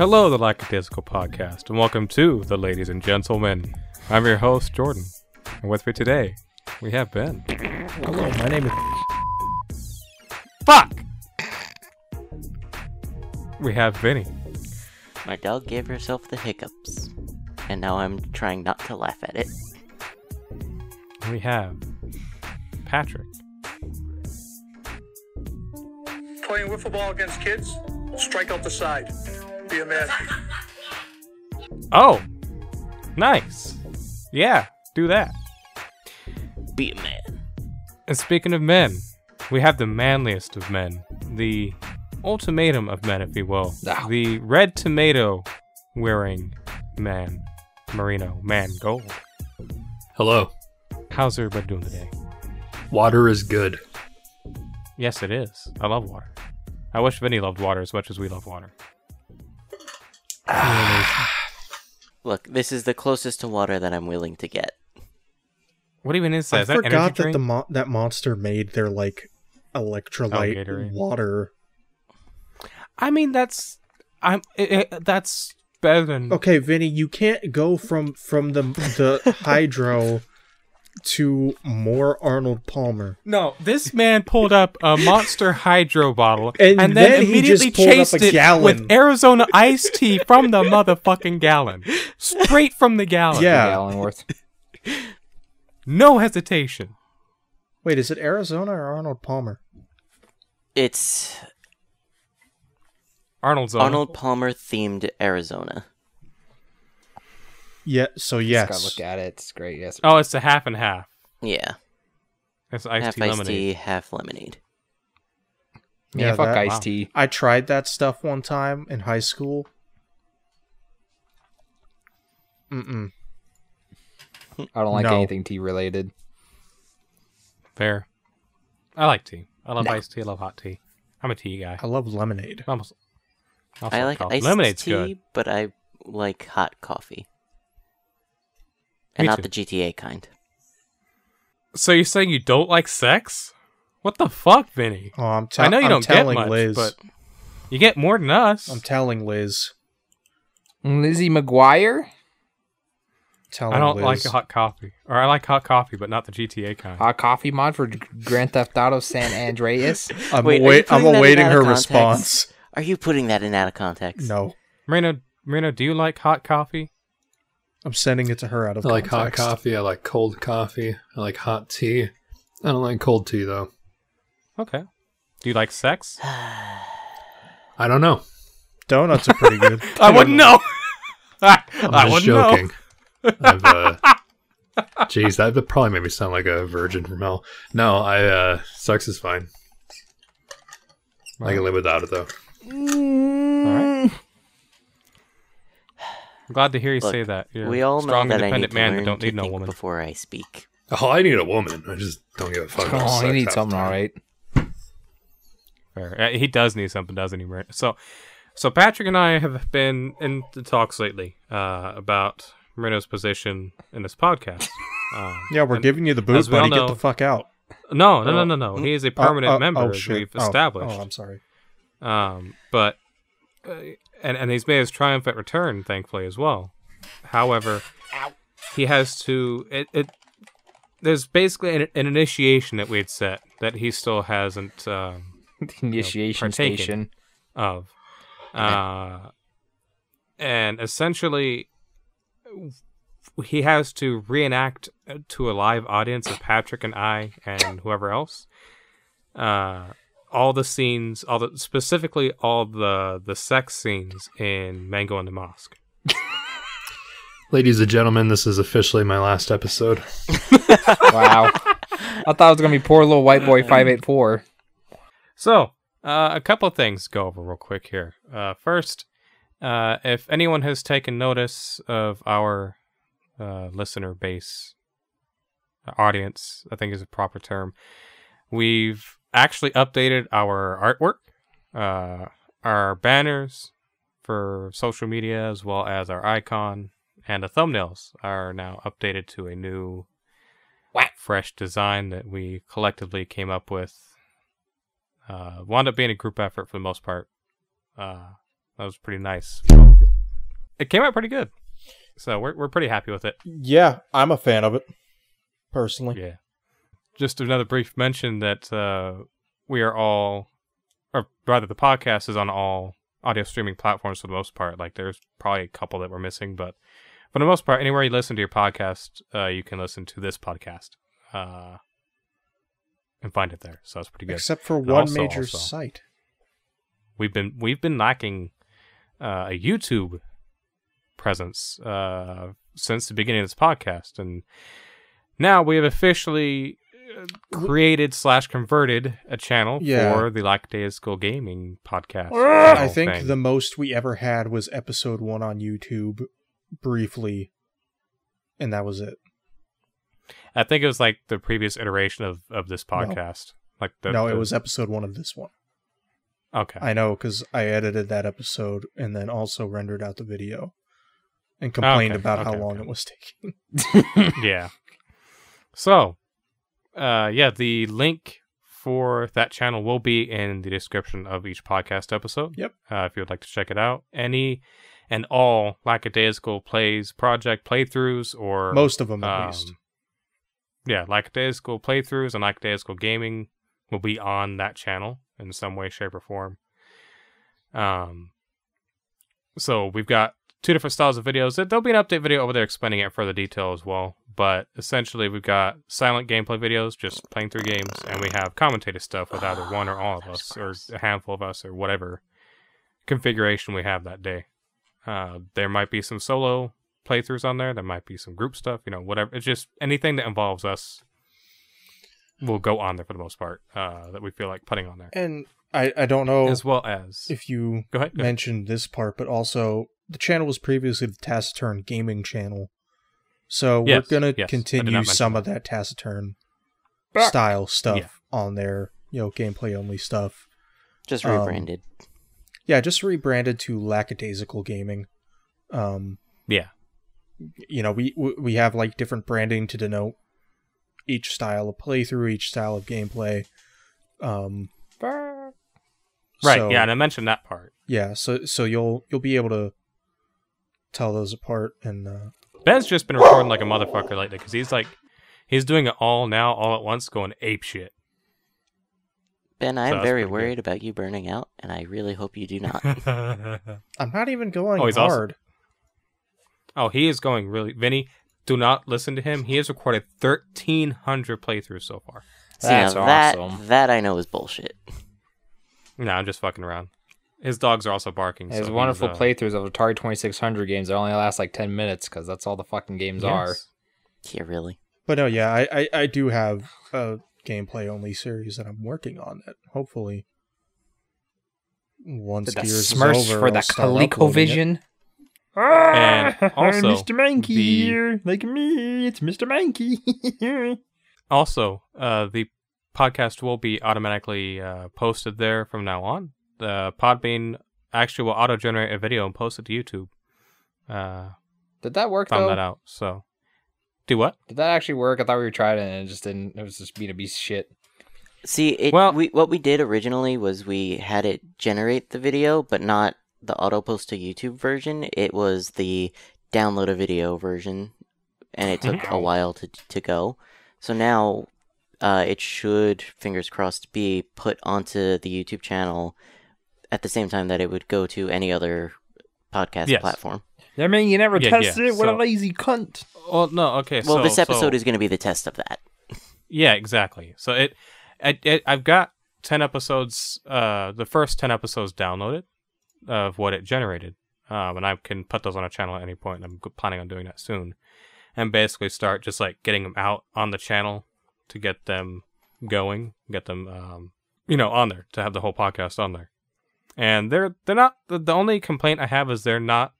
Hello, the Lackadaisical Podcast, and welcome to the Ladies and Gentlemen. I'm your host, Jordan, and with me today, we have Ben. Hello, my name is. Fuck! We have Vinny. My dog gave herself the hiccups, and now I'm trying not to laugh at it. We have Patrick. playing wiffle ball against kids, strike out the side. Be a man. Oh! Nice! Yeah, do that. Be a man. And speaking of men, we have the manliest of men, the ultimatum of men, if you will, Ah. the red tomato wearing man, Marino, man gold. Hello. How's everybody doing today? Water is good. Yes, it is. I love water. I wish Vinny loved water as much as we love water. Look, this is the closest to water that I'm willing to get. What even is that? I Is that forgot that drink? the mo- that monster made their like electrolyte oh, Gatorade. water. I mean, that's I'm. It, it- that's better than. Okay, Vinny, you can't go from from the the hydro to more Arnold Palmer. No, this man pulled up a Monster Hydro bottle And and, then then, he immediately just pulled up chased a it gallon. with Arizona iced tea from the motherfucking gallon, straight from the gallon. Yeah. gallon worth. no hesitation. Wait, is it Arizona or Arnold Palmer? It's Arnold's. Arnold Palmer themed Arizona. Yeah. So yes. Just gotta look at it. It's great. Yes. Oh, it's a half and half. Yeah, It's iced half tea iced lemonade. tea, half lemonade. yeah, yeah, fuck that- iced wow. tea. I tried that stuff one time in high school. Mm-mm. I don't like No. anything tea related. Fair. I like tea. I love No. iced tea. I love hot tea. I'm a tea guy. I love lemonade. Almost. also I like coffee. iced Lemonade's tea, good. but I like hot coffee, and Me not too. the GTA kind. So you're saying you don't like sex? What the fuck, Vinny? Oh, I'm, te- I know you I'm don't get telling much, Liz. but you get more than us. I'm telling Liz. Lizzie McGuire, Telling I don't Liz. like hot coffee, or I like hot coffee, but not the GTA kind. hot coffee mod for Grand Theft Auto San Andreas. I'm, Wait, are you wait, I'm that in awaiting out her context? response. Are you putting that in out of context? No, Marino, Marino, do you like hot coffee? I'm sending it to her out of I like hot coffee. I like cold coffee. I like hot tea. I don't like cold tea though. Okay. Do you like sex? I don't know. Donuts are pretty good. I wouldn't know. I, I'm I just wouldn't joking. I've, uh, Jeez, that probably made me sound like a virgin from hell. No, I uh, sex is fine. I can live without it though. know. All right. I'm glad to hear you Look, say that. You're we all a know strong, that I need independent to man learn don't to need no woman. before I speak. Oh, I need a woman. I just don't give a fuck. oh, sex he needs something, the all time. right. Fair. Uh, He does need something, doesn't he? Mar- So, so Patrick and I have been in the talks lately uh, about Marino's position in this podcast. Um, Yeah, we're giving you the boot, as we all buddy. Get know- the fuck out. No, no, no, no, no. He is a permanent Uh, uh, member, oh, as shit. we've Oh, established. Oh, I'm sorry. Um, but uh, and and he's made his triumphant return, thankfully as well. However, he has to. It, it there's basically an, an initiation that we'd set that he still hasn't um, The initiation partaking. station. of, uh, and essentially he has to reenact uh, to a live audience of Patrick and I and whoever else. Uh, all the scenes, all the specifically all the the sex scenes in Mango and the Mosque. Ladies and gentlemen, this is officially my last episode. Wow. I thought it was gonna be poor little white boy five eight four. So, uh, a couple of things go over real quick here. Uh, first, uh, if anyone has taken notice of our uh, listener base, uh, audience, I think is a proper term, we've actually updated our artwork, uh, our banners for social media, as well as our icon and the thumbnails are now updated to a new, fresh design that we collectively came up with uh, wound up being a group effort for the most part. Uh, That was pretty nice. It came out pretty good. So we're we're pretty happy with it. Yeah, I'm a fan of it. Personally. Yeah. Just another brief mention that uh, we are all, or rather, the podcast is on all audio streaming platforms for the most part. Like, there's probably a couple that we're missing, but for the most part, anywhere you listen to your podcast, uh, you can listen to this podcast uh, and find it there. So that's pretty good. Except for And one also- major also- site. we've been we've been lacking uh, a YouTube presence uh, since the beginning of this podcast, and now we have officially created slash converted a channel Yeah. for the Lackadaisical Gaming podcast. Ah! I think thing. the most we ever had was episode one on YouTube, briefly, and that was it. I think it was like the previous iteration of of this podcast. Like the, no, the- it was episode one of this one. okay. I know because I edited that episode and then also rendered out the video, and oh, complained Okay, about how okay, long okay. it was taking. yeah. So, uh, yeah, the link for that channel will be in the description of each podcast episode. Yep. Uh, if you would like to check it out, any and all lackadaisical plays, project playthroughs, or Most of them, at um, least. Yeah, lackadaisical playthroughs and lackadaisical gaming will be on that channel in some way, shape, or form. Um, so we've got two different styles of videos. There'll be an update video over there explaining it in further detail as well. But essentially, we've got silent gameplay videos, just playing through games, and we have commentated stuff with either one or all of us, or a handful of us, or whatever configuration we have that day. Uh, there might be some solo playthroughs on there. There might be some group stuff, you know, whatever. It's just anything that involves us will go on there for the most part uh, that we feel like putting on there, And I, I don't know as well as. if you go ahead. Go ahead. mentioned this part, but also the channel was previously the Taciturn Gaming channel. So Yes, we're gonna yes, I did not continue some that. of that Taciturn style stuff Yeah. on there, you know, gameplay only stuff. Just Um, rebranded. Yeah, just rebranded to Lackadaisical Gaming. Um, Yeah. you know, we we we have like different branding to denote each style of playthrough, each style of gameplay. Um, Right. so- yeah, and I mentioned that part. yeah. So so you'll you'll be able to tell those apart, and uh, Ben's just been recording like a motherfucker lately because he's like, he's doing it all now, all at once, going ape shit. Ben, I'm that's very pretty good. worried about you burning out, and I really hope you do not. I'm not even going Oh, he's also- hard. oh, he is going really. Vinny, do not listen to him. He has recorded 1,300 playthroughs so far. That's now that awesome. that I know is bullshit. No, I'm just fucking around. His dogs are also barking. His so wonderful uh, playthroughs of Atari 2600 games that only last like 10 minutes because that's all the fucking games are. Yeah, really. But no, yeah, I, I, I do have a gameplay only series that I'm working on that hopefully once The Gears Smurfs is over, for the I'll start uploading it. ColecoVision. And also, Mr. Mankey the- here, like me, it's Mr. Mankey. Also, uh, the podcast will be automatically uh, posted there from now on. The Podbean actually will auto generate a video and post it to YouTube. Uh, Did that work found though? that out. So, do what? Did that actually work? I thought we tried it and it just didn't. It was just being a piece of shit. See, it, Well- we what we did originally was we had it generate the video, but not the auto post to YouTube version. It was the download a video version, and it took a while to to go. So now, uh, it should, fingers crossed, be put onto the YouTube channel at the same time that it would go to any other podcast Yes. platform. I mean, you never Yeah, tested yeah, it. What so- a lazy cunt. Well, no, okay. Well, so, this episode so- is going to be the test of that. Yeah, exactly. So it, it, it I've got ten episodes. Uh, the first ten episodes downloaded of what it generated, um, and I can put those on a channel at any point. I'm planning on doing that soon, and basically start just like getting them out on the channel to get them going, get them, um, you know, on there to have the whole podcast on there. And they're they're not the, the only complaint I have is they're not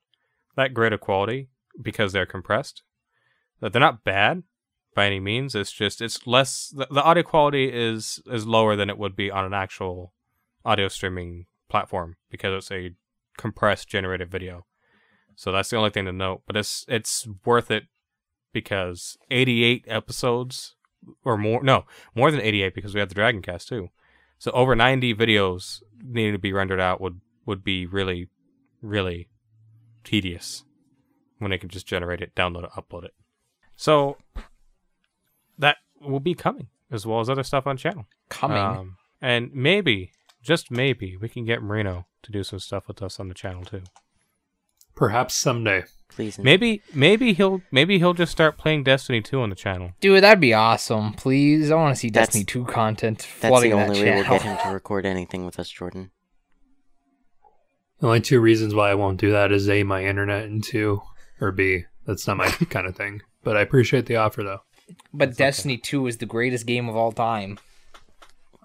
that great of quality because they're compressed. That they're not bad, by any means. It's just it's less the, the audio quality is is lower than it would be on an actual audio streaming platform because it's a compressed generated video. So that's the only thing to note. But it's it's worth it because 88 episodes or more no more than 88 because we have the Dragon Cast too. So over 90 videos needing to be rendered out would would be really really tedious when they can just generate it, download it, upload it. So that will be coming as well as other stuff on channel. Coming. Um, and maybe, just maybe, we can get Marino to do some stuff with us on the channel too. Perhaps someday. Please. and- Maybe, maybe he'll, maybe he'll just start playing Destiny 2 on the channel. Dude, that'd be awesome. Please, I want to see That's- Destiny 2 content flooding That's flooding the that only way we'll get him to record anything with us, Jordan. The only two reasons why I won't do that is A, my internet, and two, or B, that's not my kind of thing. But I appreciate the offer, though. But Destiny 2 is the greatest game of all time.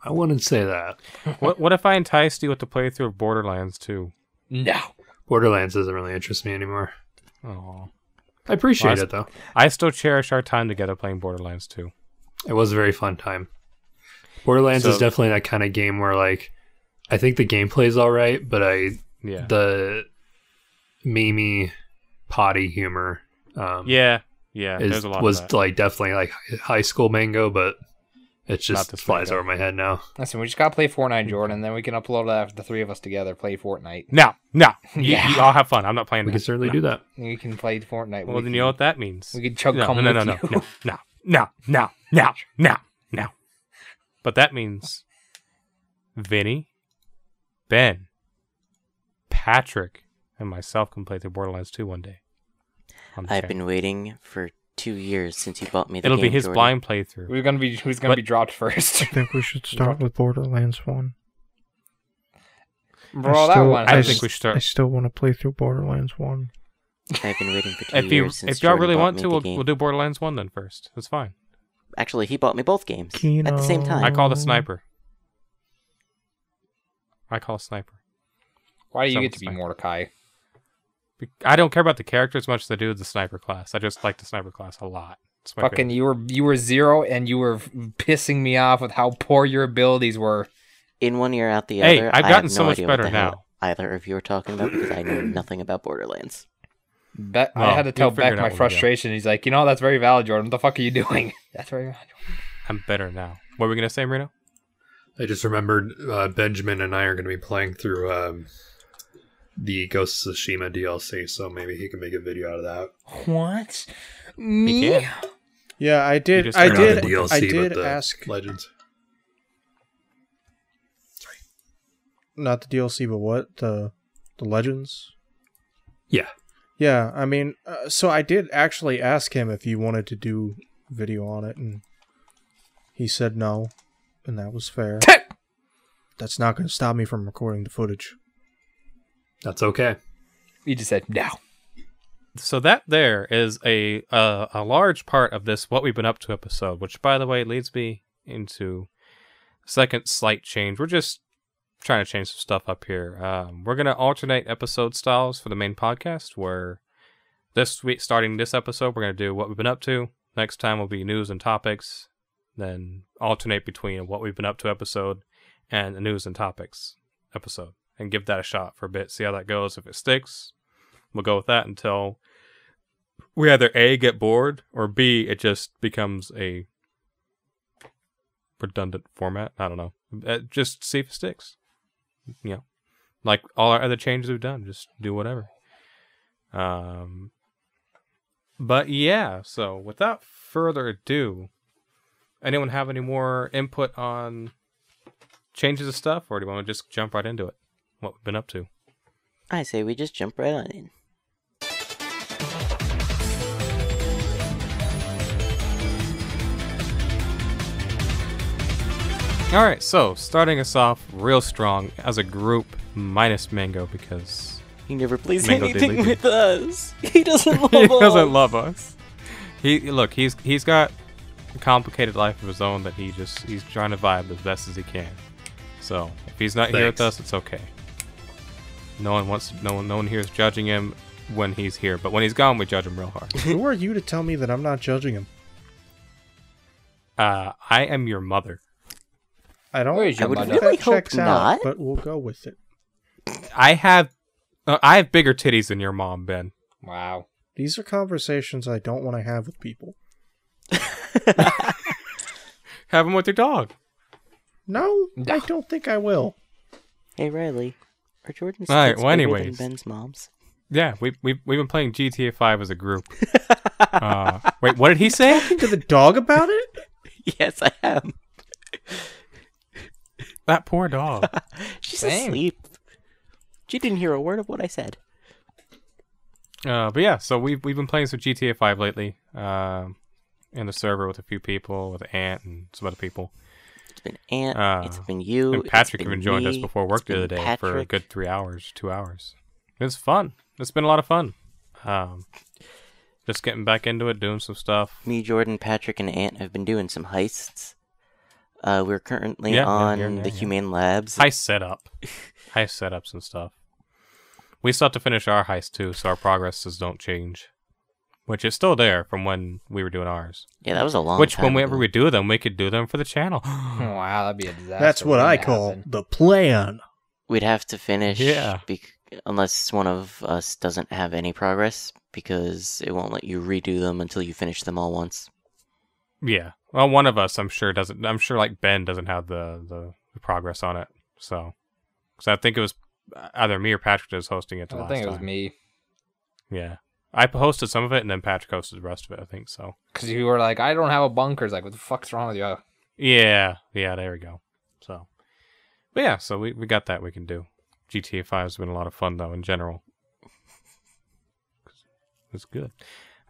I wouldn't say that. what, what if I enticed you with the playthrough of Borderlands 2? No. Borderlands doesn't really interest me anymore. Oh, I appreciate Well, it, though. I still cherish our time together playing Borderlands 2. It was a very fun time. Borderlands is definitely that kind of game where, like, I think the gameplay's all right, but I Yeah, the Mimi potty humor um, yeah, yeah. is, a lot was of that. like definitely like high school mango, but it Not just this flies over my head now. Listen, we just gotta play Fortnite, Jordan, and then we can upload that the three of us together, play Fortnite. No, no. Yeah. you all have fun. I'm not playing We that. can certainly no. do that. We can play Fortnite. Well, we then can, you know what that means. we can chug no, cum no, no, with no, you. no, no, no, no, no, no, no. But that means Vinny, Ben, Patrick, and myself can play through Borderlands 2 one day. I've channel. been waiting for two years since you bought me the It'll game, be his Jordan. blind playthrough. Who's gonna be who's gonna But- be dropped first? I think we should start with Borderlands 1. Bro, I that still- one. I has- think we should I start. still want to play through Borderlands 1. I've been waiting for two If you years since if y'all Jordan really bought want me to, the we'll, game. we'll do Borderlands 1 then first. That's fine. Actually, he bought me both games at the same time. I time. call the sniper. I call a sniper. Why do you Someone's get to be sniper. Mordecai? Be- I don't care about the character as much as I do the sniper class. I just like the sniper class a lot. Fucking, favorite. you were you were zero, and you were pissing me off with how poor your abilities were. In one ear, out the other. Hey, other. I've I gotten have so no much better the now. Either of you are talking about because I know nothing about Borderlands. Be- I had to tell you'll Beck my when we go. frustration. He's like, you know, that's very valid, Jordan. What the fuck are you doing? That's very valid. I'm better now. What were we gonna say, Marino? I just remembered uh, Benjamin and I are going to be playing through um, the Ghost of Tsushima DLC, so maybe he can make a video out of that. What? Me? Yeah, I did. I turned Or on not did. the DLC, I did the ask Legends. not the DLC, but what the the Legends. Yeah. Yeah, I mean, uh, so I did actually ask him if he wanted to do video on it, and he said no, and that was fair. That's not going to stop me from recording the footage. That's okay. He just said no. So that there is a uh, a large part of this what we've been up to episode, which by the way leads me into second slight change. We're just trying to change some stuff up here. Um, we're gonna alternate episode styles for the main podcast. Where this week, starting this episode, we're gonna do what we've been up to. Next time will be news and topics. Then alternate between what we've been up to episode and the news and topics episode, and give that a shot for a bit. See how that goes. If it sticks, we'll go with that until we either a get bored or b it just becomes a redundant format. I don't know. Uh, Just see if it sticks. You know, like all our other changes we've done, just do whatever. Um, but yeah. So without further ado, anyone have any more input on changes of stuff, or do you want to just jump right into it? What we've been up to? I say we just jump right on in. All right, so starting us off real strong as a group, minus Mango because He never plays Mango anything with us. He doesn't love he us. doesn't love us. He look, he's he's got a complicated life of his own that he just he's trying to vibe as best as he can. So if he's not here with us, it's okay. No one wants no one no one here is judging him when he's here, but when he's gone, we judge him real hard. Who are you to tell me that I'm not judging him? Uh, I am your mother. I don't. Where is your I would mother? really that hope out, not. but we'll go with it. I have uh, I have bigger titties than your mom, Ben. Wow. These are conversations I don't want to have with people. Have them with your dog. No, I don't think I will. Hey Riley, Are Jordan's All right, well, bigger than anyways. Ben's mom's? Yeah, we we we've been playing GTA Five as a group. uh, wait, what did he say? Talking to the dog about it? yes, I am. That poor dog. She's Same. asleep. She didn't hear a word of what I said. Uh, but yeah, so we've we've been playing some GTA Five lately. Um, in the server with a few people, with Ant and some other people. It's been Aunt. Uh, it's been you. And Patrick even joined us before work it's the other day for a good three hours, two hours. It was fun. It's been a lot of fun. Um, just getting back into it, doing some stuff. Me, Jordan, Patrick, and Ant have been doing some heists. Uh, we're currently Yeah, yeah, on here and the yeah. Humane Labs. Heist setup, heist setups and stuff. We still have to finish our heist too, so our progresses don't change, which is still there from when we were doing ours. Yeah, that was a long which time whenever ago. we do them, we could do them for the channel. wow, that'd be a disaster. That's what I call happen. the plan. We'd have to finish Yeah. bec- unless one of us doesn't have any progress because it won't let you redo them until you finish them all once. Yeah. Well, one of us, I'm sure, doesn't. I'm sure, like Ben, doesn't have the the, the progress on it. So, because I think it was either me or Patrick that was hosting it. The I last think it was me Yeah, I posted some of it, and then Patrick posted the rest of it. I think so. because you were like, "I don't have a bunker." It's like, what the fuck's wrong with you? Yeah. Yeah. There we go. So, but yeah. So we we got that we can do. GTA Five has been a lot of fun though in general. It's good.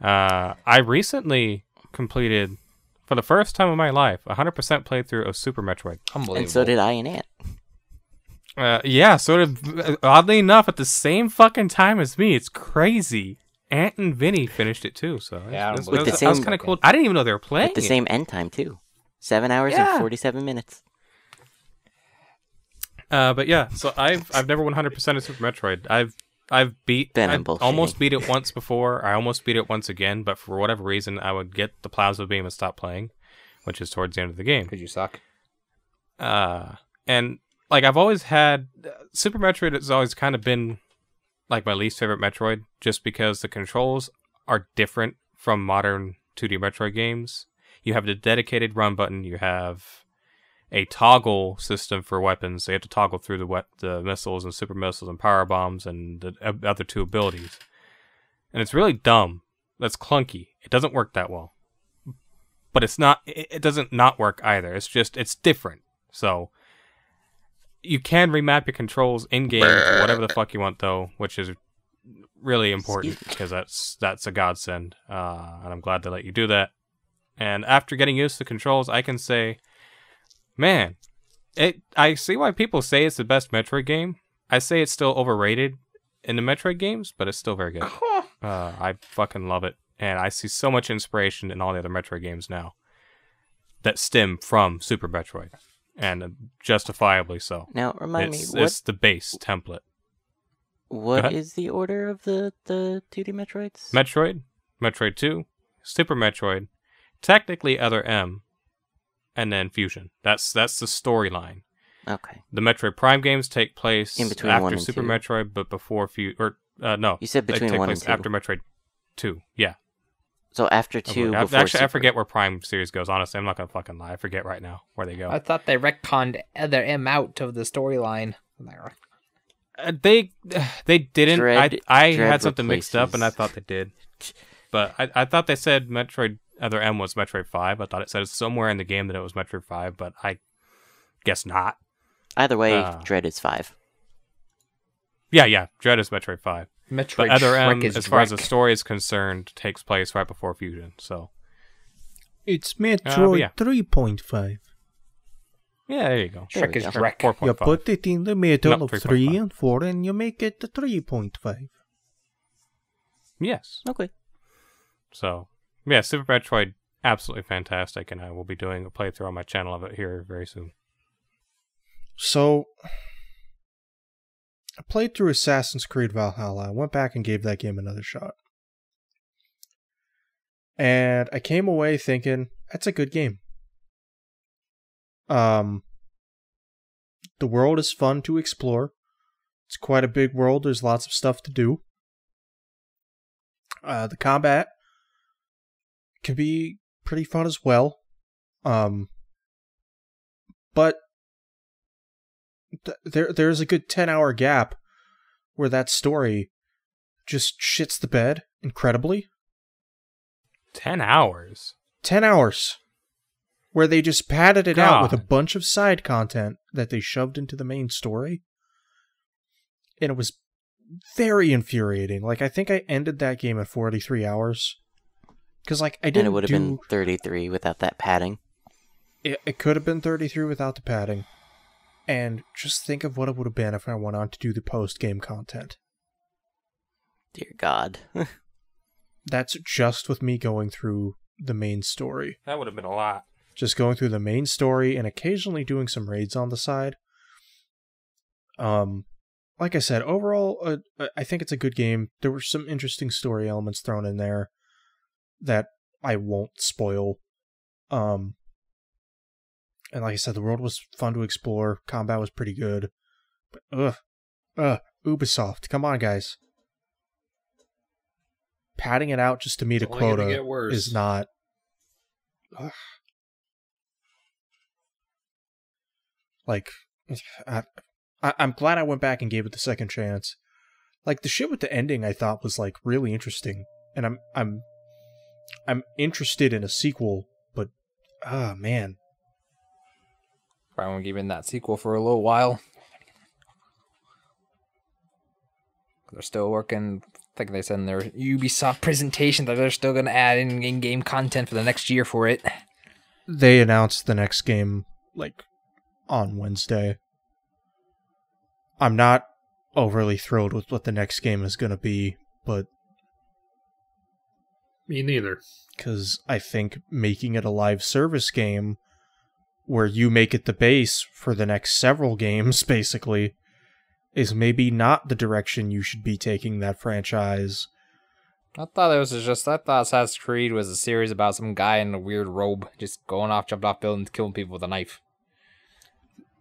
Uh, I recently completed, for the first time in my life, a hundred percent playthrough of Super Metroid. Unbelievable. And so did I and Ant. Uh, yeah, sort of. Oddly enough, at the same fucking time as me, it's crazy. Ant and Vinny finished it too, so Yeah, I don't that's, believe that's, that. that was kind of cool. I didn't even know they were playing At the it. same end time, too. Seven hours Yeah. and 47 minutes. Uh, but yeah, so I've I've never 100 percent of Super Metroid. I've I've beat Ben, I'm I've almost beat it once before. I almost beat it once again, but for whatever reason, I would get the plasma beam and stop playing, which is towards the end of the game. because you suck. uh and like i've always had super metroid has always kind of been like my least favorite metroid just because the controls are different from modern 2d metroid games. You have the dedicated run button you have a toggle system for weapons. You have to toggle through the wet the missiles and super missiles and power bombs and the o- other two abilities. And it's really dumb. That's clunky. It doesn't work that well. But it's not it, it doesn't not work either. It's just it's different. So you can remap your controls in game to whatever the fuck you want though, which is really important because that's that's a godsend. Uh, and I'm glad they let you do that. And after getting used to the controls, I can say, man, it. I see why people say it's the best Metroid game. I say it's still overrated in the Metroid games, but it's still very good. Uh, I fucking love it, and I see so much inspiration in all the other Metroid games now that stem from Super Metroid, and justifiably so. Now, remind it's, me, what it's the base template. What is the order of the, the 2D Metroids? Metroid, Metroid 2, Super Metroid, technically Other M, and then Fusion. That's that's the storyline. okay. The Metroid Prime games take place In between after Super two. Metroid, but before Fu or uh, no, You said they between take one place and two. after Metroid 2. Yeah, So after I two, believe. I- before actually I forget where Prime series goes. Honestly, I'm not gonna fucking lie. I forget right now where they go. I thought they retconned other M out of the storyline. Uh, they they didn't. Dread- I I Dread had something mixed up, and I thought they did. But I, I thought they said Metroid Other M was Metroid Five. I thought it said somewhere in the game that it was Metroid Five, but I guess not. Either way, Ah. Dread is five. Yeah, yeah. Dread is Metroid Five, Metroid but Other Shrek M, is as far as the story is concerned, takes place right before Fusion. So It's Uh, Metroid yeah. 3.5. yeah, there you go. Shrek we is go. wreck. Four You point five. put it in the middle No, of 3.5. 3 and 4 and you make it 3.5. Yes. Okay. So yeah, Super Metroid, absolutely fantastic, and I will be doing a playthrough on my channel of it here very soon. So, I played through Assassin's Creed Valhalla. I went back and gave that game another shot. And I came away thinking, that's a good game. Um, the world is fun to explore. It's quite a big world. There's lots of stuff to do. Uh, the combat can be pretty fun as well. Um, but th- there there's a good 10 hour gap where that story just shits the bed incredibly. 10 hours. 10 hours where they just padded it out with a bunch of side content that they shoved into the main story. And it was very infuriating. Like I think I ended that game at 43 hours cuz like I didn't it would have do been 33 without that padding. it, it could have been 33 without the padding. And just think of what it would have been if I went on to do the post game content. Dear God. That's just with me going through the main story. That would have been a lot. Just going through the main story and occasionally doing some raids on the side. Um, like I said, overall, uh, I think it's a good game. There were some interesting story elements thrown in there that I won't spoil. Um, and like I said, the world was fun to explore. Combat was pretty good. But ugh, ugh, Ubisoft, come on, guys. Padding it out just to meet a It's gonna quota is not. Ugh. Like, I, I, I'm glad I went back and gave it the second chance. Like the shit with the ending, I thought was like really interesting, and I'm I'm I'm interested in a sequel, but ah man, Probably won't give in that sequel for a little while. They're still working. I think they said in their Ubisoft presentation that they're still going to add in in-game content for the next year for it. they announced the next game like on Wednesday. I'm not overly thrilled with what the next game is going to be, but Me neither. because I think making it a live service game where you make it the base for the next several games, basically, is maybe not the direction you should be taking that franchise. I thought it was just. I thought Assassin's Creed was a series about some guy in a weird robe just going off, jumping off buildings, killing people with a knife.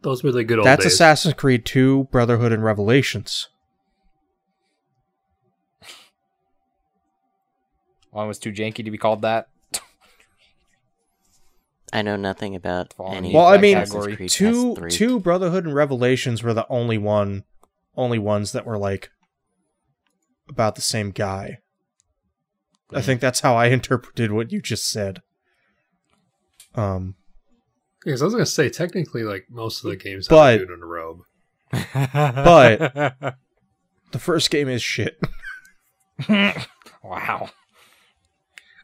Those were the good old That's days. Assassin's Creed 2, Brotherhood, and Revelations. One was too janky to be called that. I know nothing about Fallen any. East Well, I mean, Assassin's Creed past two three. two Brotherhood and Revelations were the only one, only ones that were like about the same guy. I think that's how I interpreted what you just said. Um, Because I was gonna say, technically, like most of the games But- have a dude in a robe. but the first game is shit. Wow.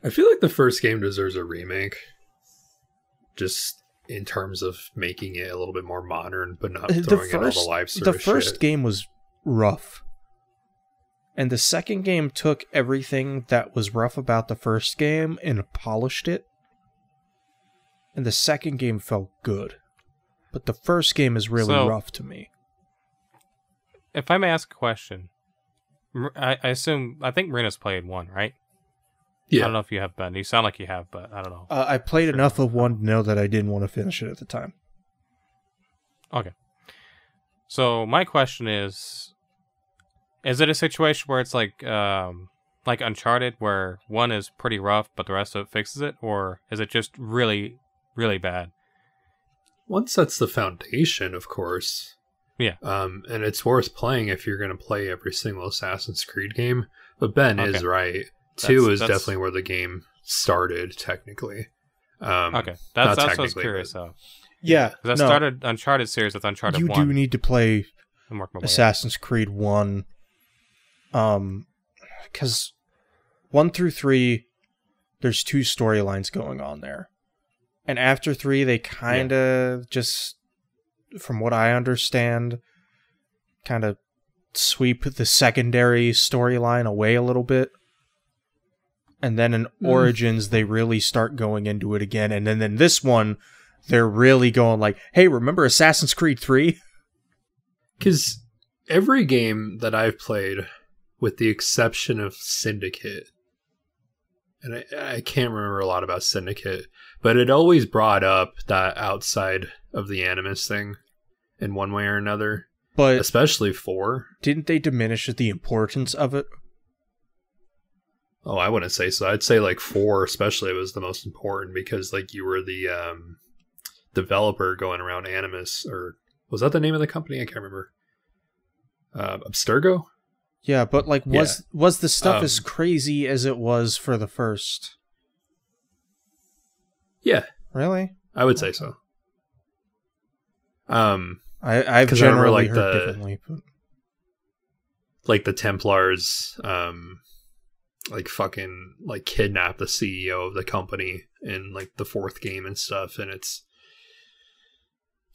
I feel like the first game deserves a remake. Just in terms of making it a little bit more modern, but not uh, the throwing in all first the live the first shit. game was rough, and the second game took everything that was rough about the first game and polished it. And the second game felt good, but the first game is really So- rough to me. if I may ask a question, I assume I think Marino's played one, right? I don't know if you have Ben. You sound like you have, but I don't know. Uh, I played Sure. enough of one to know that I didn't want to finish it at the time. Okay. So my question is is it a situation where it's like um like Uncharted where one is pretty rough but the rest of it fixes it or is it just really really bad? one sets the foundation, of course. Yeah. Um, and it's worth playing if you're going to play every single Assassin's Creed game. But Ben is right. Two That's- is that's- definitely where the game started, technically. Um, Okay. not That's that's what I was curious but- of. Yeah, 'Cause I started Uncharted series with Uncharted You 1. do need to play I'm working my way up. Assassin's Creed 1 um cuz 1 through 3 there's two storylines going on there. And after 3 they kind of just from what I understand kind of sweep the secondary storyline away a little bit. And then in hmm. Origins they really start going into it again and then in this one they're really going like, "Hey, remember Assassin's Creed 3?" Because every game that I've played, with the exception of Syndicate, and I, I can't remember a lot about Syndicate, but it always brought up that outside of the Animus thing in one way or another, But especially four. didn't they diminish the importance of it? Oh, I wouldn't say so. I'd say like four, especially, was the most important because like you were the um, developer going around Animus, or was that the name of the company? I can't remember. Uh, Abstergo. Yeah, but like, was was the stuff as Um, crazy as it was for the first? Yeah, Really? I would say so. Um, I I've 'Cause I remember, generally like, heard the- differently. But like the Templars, um, like fucking like kidnap the CEO of the company in like the fourth game and stuff, and it's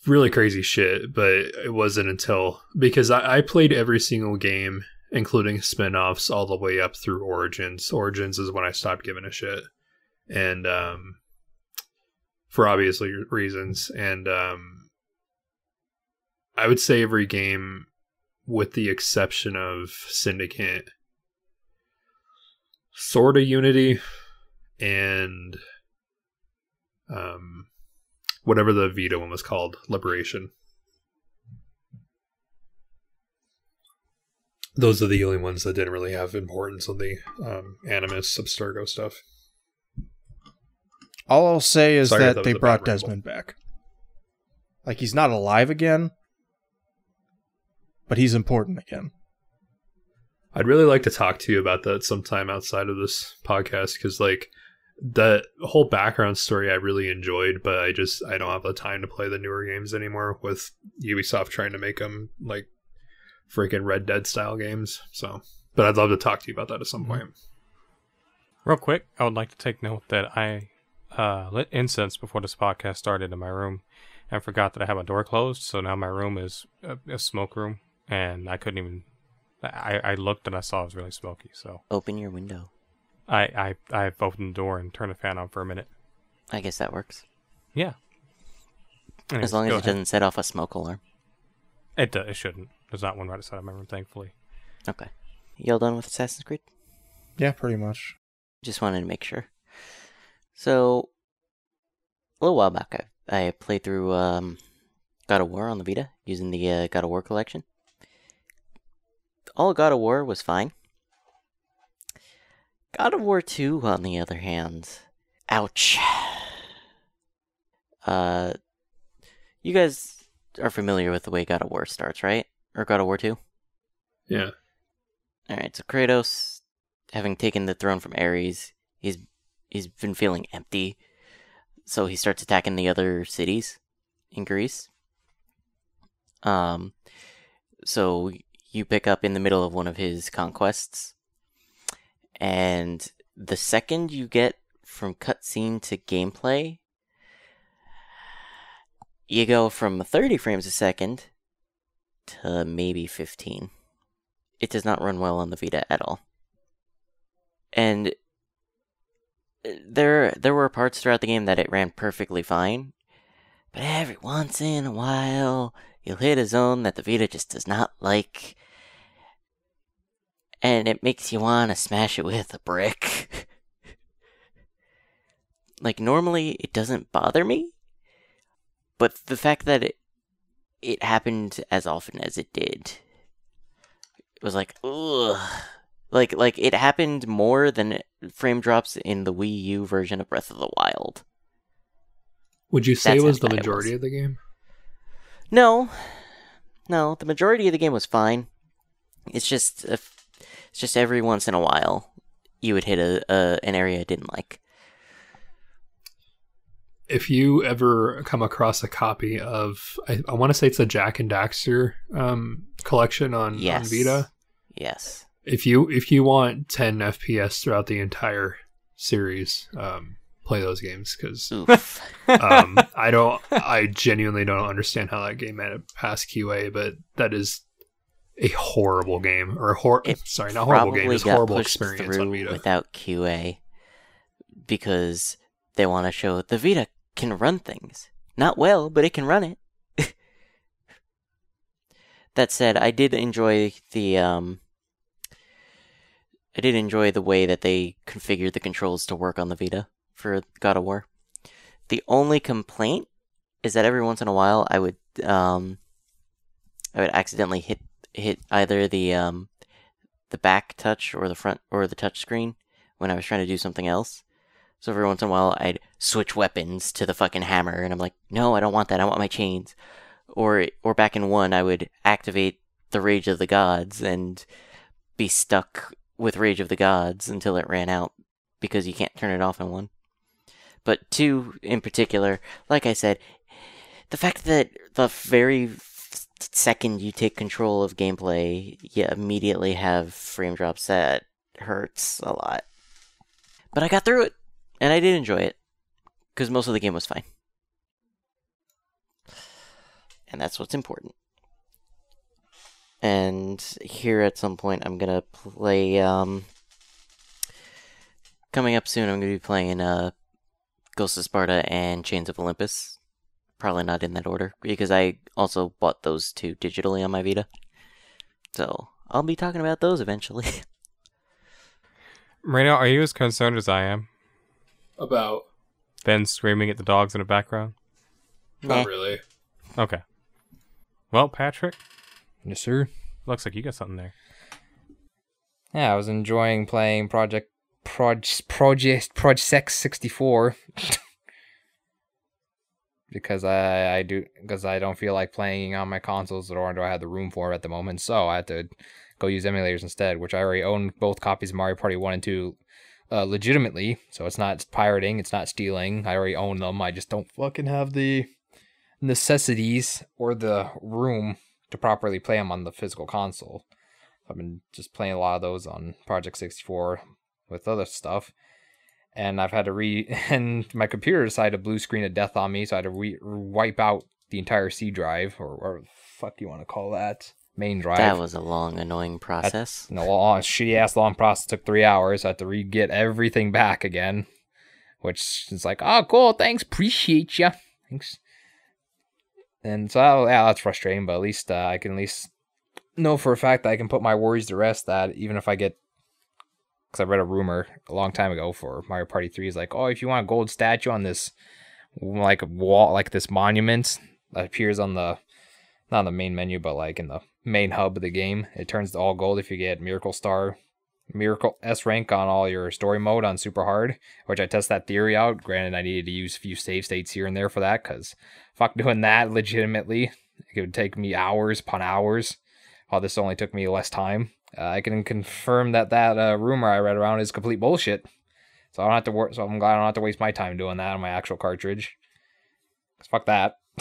really crazy shit. But it wasn't until because I, I played every single game, including spin-offs, all the way up through Origins. Origins is when I stopped giving a shit, and um, for obvious le- reasons, and um, I would say every game with the exception of Syndicate, sort of Unity, and um, whatever the Vita one was called, Liberation. Those are the only ones that didn't really have importance on the um, Animus Substergo stuff. all I'll say is Sorry, I that they brought. Desmond back. Like he's not alive again, but he's important again. I'd really like to talk to you about that sometime outside of this podcast because, like, the whole background story I really enjoyed, but I just I don't have the time to play the newer games anymore with Ubisoft trying to make them like freaking Red Dead style games. So, but I'd love to talk to you about that at some point. Real quick, I would like to take note that I uh, lit incense before this podcast started in my room and forgot that I had my door closed. So now my room is a, a smoke room, and I couldn't even. I, I looked and I saw it was really smoky. So Open your window. I, I I've opened the door and turned the fan on for a minute. I guess that works. Yeah. Anyways, as long as it ahead. doesn't set off a smoke alarm. It, do- it shouldn't. There's not one right outside of my room, thankfully. Okay. You all done with Assassin's Creed? Yeah, pretty much. Just wanted to make sure. So, a little while back, I, I played through um, God of War on the Vita using the uh, God of War collection. All God of War was fine. God of War 2, on the other hand, ouch. Uh, you guys are familiar with the way God of War starts, right? Or God of War 2? Yeah, Alright, so Kratos, having taken the throne from Ares, he's he's been feeling empty. So he starts attacking the other cities in Greece. Um so you pick up in the middle of one of his conquests. And the second you get from cutscene to gameplay, you go from 30 frames a second to maybe 15 it does not run well on the Vita at all. And uh, there there were parts throughout the game that it ran perfectly fine, but every once in a while you'll hit a zone that the Vita just does not like, and it makes you want to smash it with a brick. like normally it doesn't bother me, but the fact that it it happened as often as it did it was like ugh. like like it happened more than frame drops in the Wii U version of Breath of the Wild. would you say That's it was the majority was. of the game? No, no, the majority of the game was fine. It's just uh, it's just every once in a while you would hit a, a an area I didn't like. If you ever come across a copy of, I, I want to say it's the Jak and Daxter um, collection on, on Vita. Yes. if you if you want 10 fps throughout the entire series um play those games because um i don't i genuinely don't understand how that game made it past qa but that is a horrible game or a hor- It sorry not horrible game it's horrible experience on vita without QA because they want to show the Vita can run things. Not well, but it can run it. that said, I did enjoy the um I did enjoy the way that they configured the controls to work on the Vita for God of War. The only complaint is that every once in a while I would um I would accidentally hit hit either the um the back touch or the front or the touch screen when I was trying to do something else. So every once in a while I'd switch weapons to the fucking hammer and I'm like, "No, I don't want that. I want my chains." Or or back in 1 I would activate the rage of the gods and be stuck with Rage of the Gods until it ran out because you can't turn it off in one. But two in particular, like I said, the fact that the very second you take control of gameplay, you immediately have frame drops that hurts a lot. But I got through it, and I did enjoy it because most of the game was fine. And that's what's important. And here at some point, I'm gonna play. Um, coming up soon, I'm gonna be playing uh, Ghost of Sparta and Chains of Olympus. Probably not in that order because I also bought those two digitally on my Vita. So I'll be talking about those eventually. Marino, are you as concerned as I am? About Ben screaming at the dogs in the background? not Nah. really. Okay. Well, Patrick, Yes, sir. looks like you got something there. Yeah, I was enjoying playing Project Proj Project Project 64 because I I do because I don't feel like playing on my consoles or do I have the room for it at the moment. So I had to go use emulators instead, which I already own both copies of Mario Party 1 and 2 uh, legitimately. So it's not pirating, it's not stealing. I already own them. I just don't fucking have the necessities or the room to properly play them on the physical console. I've been just playing a lot of those on Project 64 with other stuff. And I've had to re and my computer decided to blue screen of death on me, so I had to re- wipe out the entire C drive or whatever the fuck you want to call that main drive. that was a long, annoying process. No, long, shitty ass long process took three hours. I had to re get everything back again, which is like, oh, cool, thanks, appreciate ya, thanks. And so, yeah, that's frustrating, but at least uh, I can at least know for a fact that I can put my worries to rest. That even if I get, because I read a rumor a long time ago for Mario Party Three, is like, oh, if you want a gold statue on this, like wall, like this monument that appears on the, not on the main menu, but like in the main hub of the game. It turns to all gold if you get Miracle Star, Miracle S rank on all your story mode on super hard, which I test that theory out. Granted, I needed to use a few save states here and there for that because fuck doing that legitimately. It would take me hours upon hours. While this only took me less time. Uh, I can confirm that that uh, rumor I read around is complete bullshit. So I don't have to work. So I'm glad I don't have to waste my time doing that on my actual cartridge. Cause fuck that.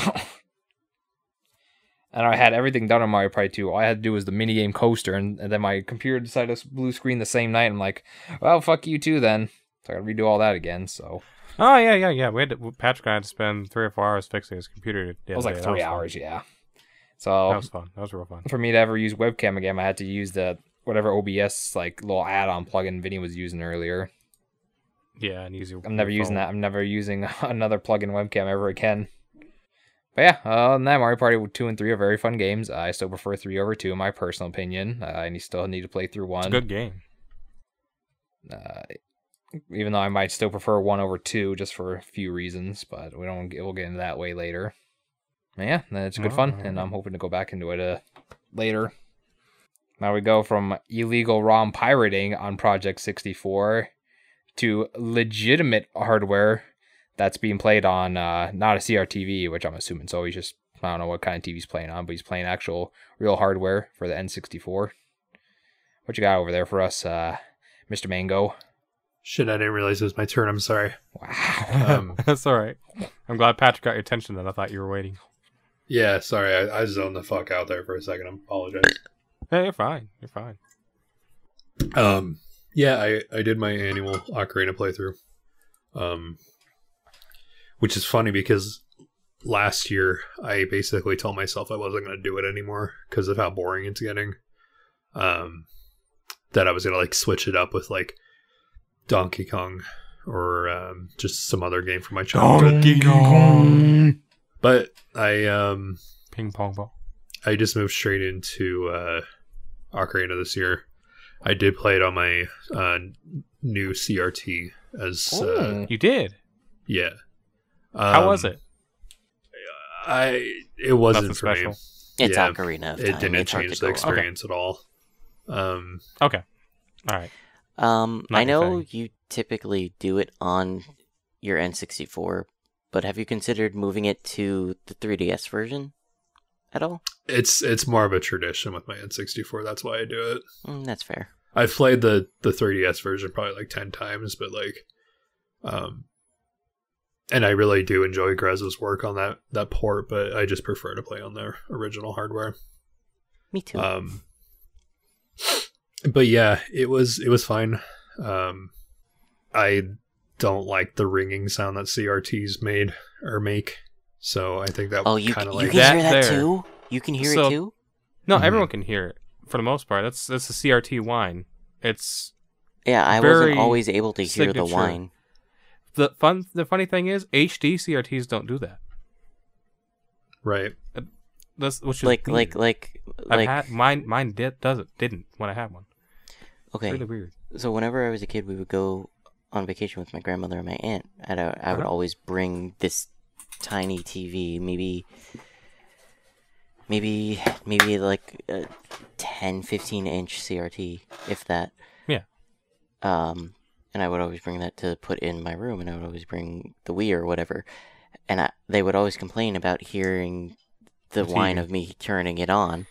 and I had everything done on Mario Party 2. All I had to do was the minigame coaster, and, and then my computer decided to blue screen the same night. I'm like, well, fuck you too then. So I gotta redo all that again. So Oh yeah, yeah, yeah. We had to, Patrick and I had to spend three or four hours fixing his computer. it was like three fun. hours, yeah. So That was fun. That was real fun. for me to ever use webcam again, I had to use the whatever OBS like little add-on plugin Vinny was using earlier. Yeah, and. I'm never using phone. that. I'm never using another plug-in webcam ever again. But yeah, that, Mario Party 2 and 3 are very fun games. I still prefer 3 over 2, in my personal opinion. Uh, I need- still need to play through 1. It's a good game. Uh, even though I might still prefer 1 over 2 just for a few reasons, but we don't get, we'll get into that way later. But yeah, it's good fun, and I'm hoping to go back into it uh, later. Now we go from illegal ROM pirating on Project 64 to legitimate hardware that's being played on uh, not a CRTV, which I'm assuming so. He's just I don't know what kind of TV he's playing on, but he's playing actual real hardware for the N64. What you got over there for us, uh, Mr. Mango? Shit, I didn't realize it was my turn. I'm sorry. Wow. Um, That's all right. I'm glad Patrick got your attention. Then I thought you were waiting. yeah, sorry. I, I zoned the fuck out there for a second. I apologize. Hey, you're fine. You're fine. Um, yeah, I, I did my annual Ocarina playthrough. Um, which is funny because last year I basically told myself I wasn't going to do it anymore because of how boring it's getting. Um, that I was going to like switch it up with like Donkey Kong or um, just some other game from my childhood. Donkey Kong. But I um Ping pong ball. I just moved straight into uh, Ocarina this year. I did play it on my uh, new CRT as uh, You did. yeah. How Um, was it? I it wasn't Nothing for me. special. It's Yeah, Ocarina of It Time. didn't it's change the go wrong. experience at all. Um, Okay. All right. Um, Not I know thing. you typically do it on your N64, but have you considered moving it to the 3DS version? At all? It's it's more of a tradition with my N64. That's why I do it. Mm, that's fair. I've played the the 3DS version probably like 10 times, but like um and I really do enjoy Grezzo's work on that that port, but I just prefer to play on their original hardware. Me too. Um but yeah, it was it was fine. Um I don't like the ringing sound that CRTs made or make. So I think that oh, you, kind can, of you can That hear that there. too? You can hear So- it too? No, Mhm. everyone can hear it for the most part. That's that's a CRT whine. It's Yeah, I very wasn't always able to hear the signature. whine. the fun. The funny thing is, HD CRTs don't do that. right. That's which is Like, like, like, I've like. had mine. Mine did doesn't didn't when I had one. okay, Really weird. so whenever I was a kid, we would go on vacation with my grandmother and my aunt, and I, I would Uh-huh. always bring this tiny TV, maybe, maybe, maybe like a 10, 15 inch CRT, if that. Yeah. Um, and I would always bring that to put in my room, and I would always bring the Wii or whatever, and I, they would always complain about hearing the The whine of me turning it on.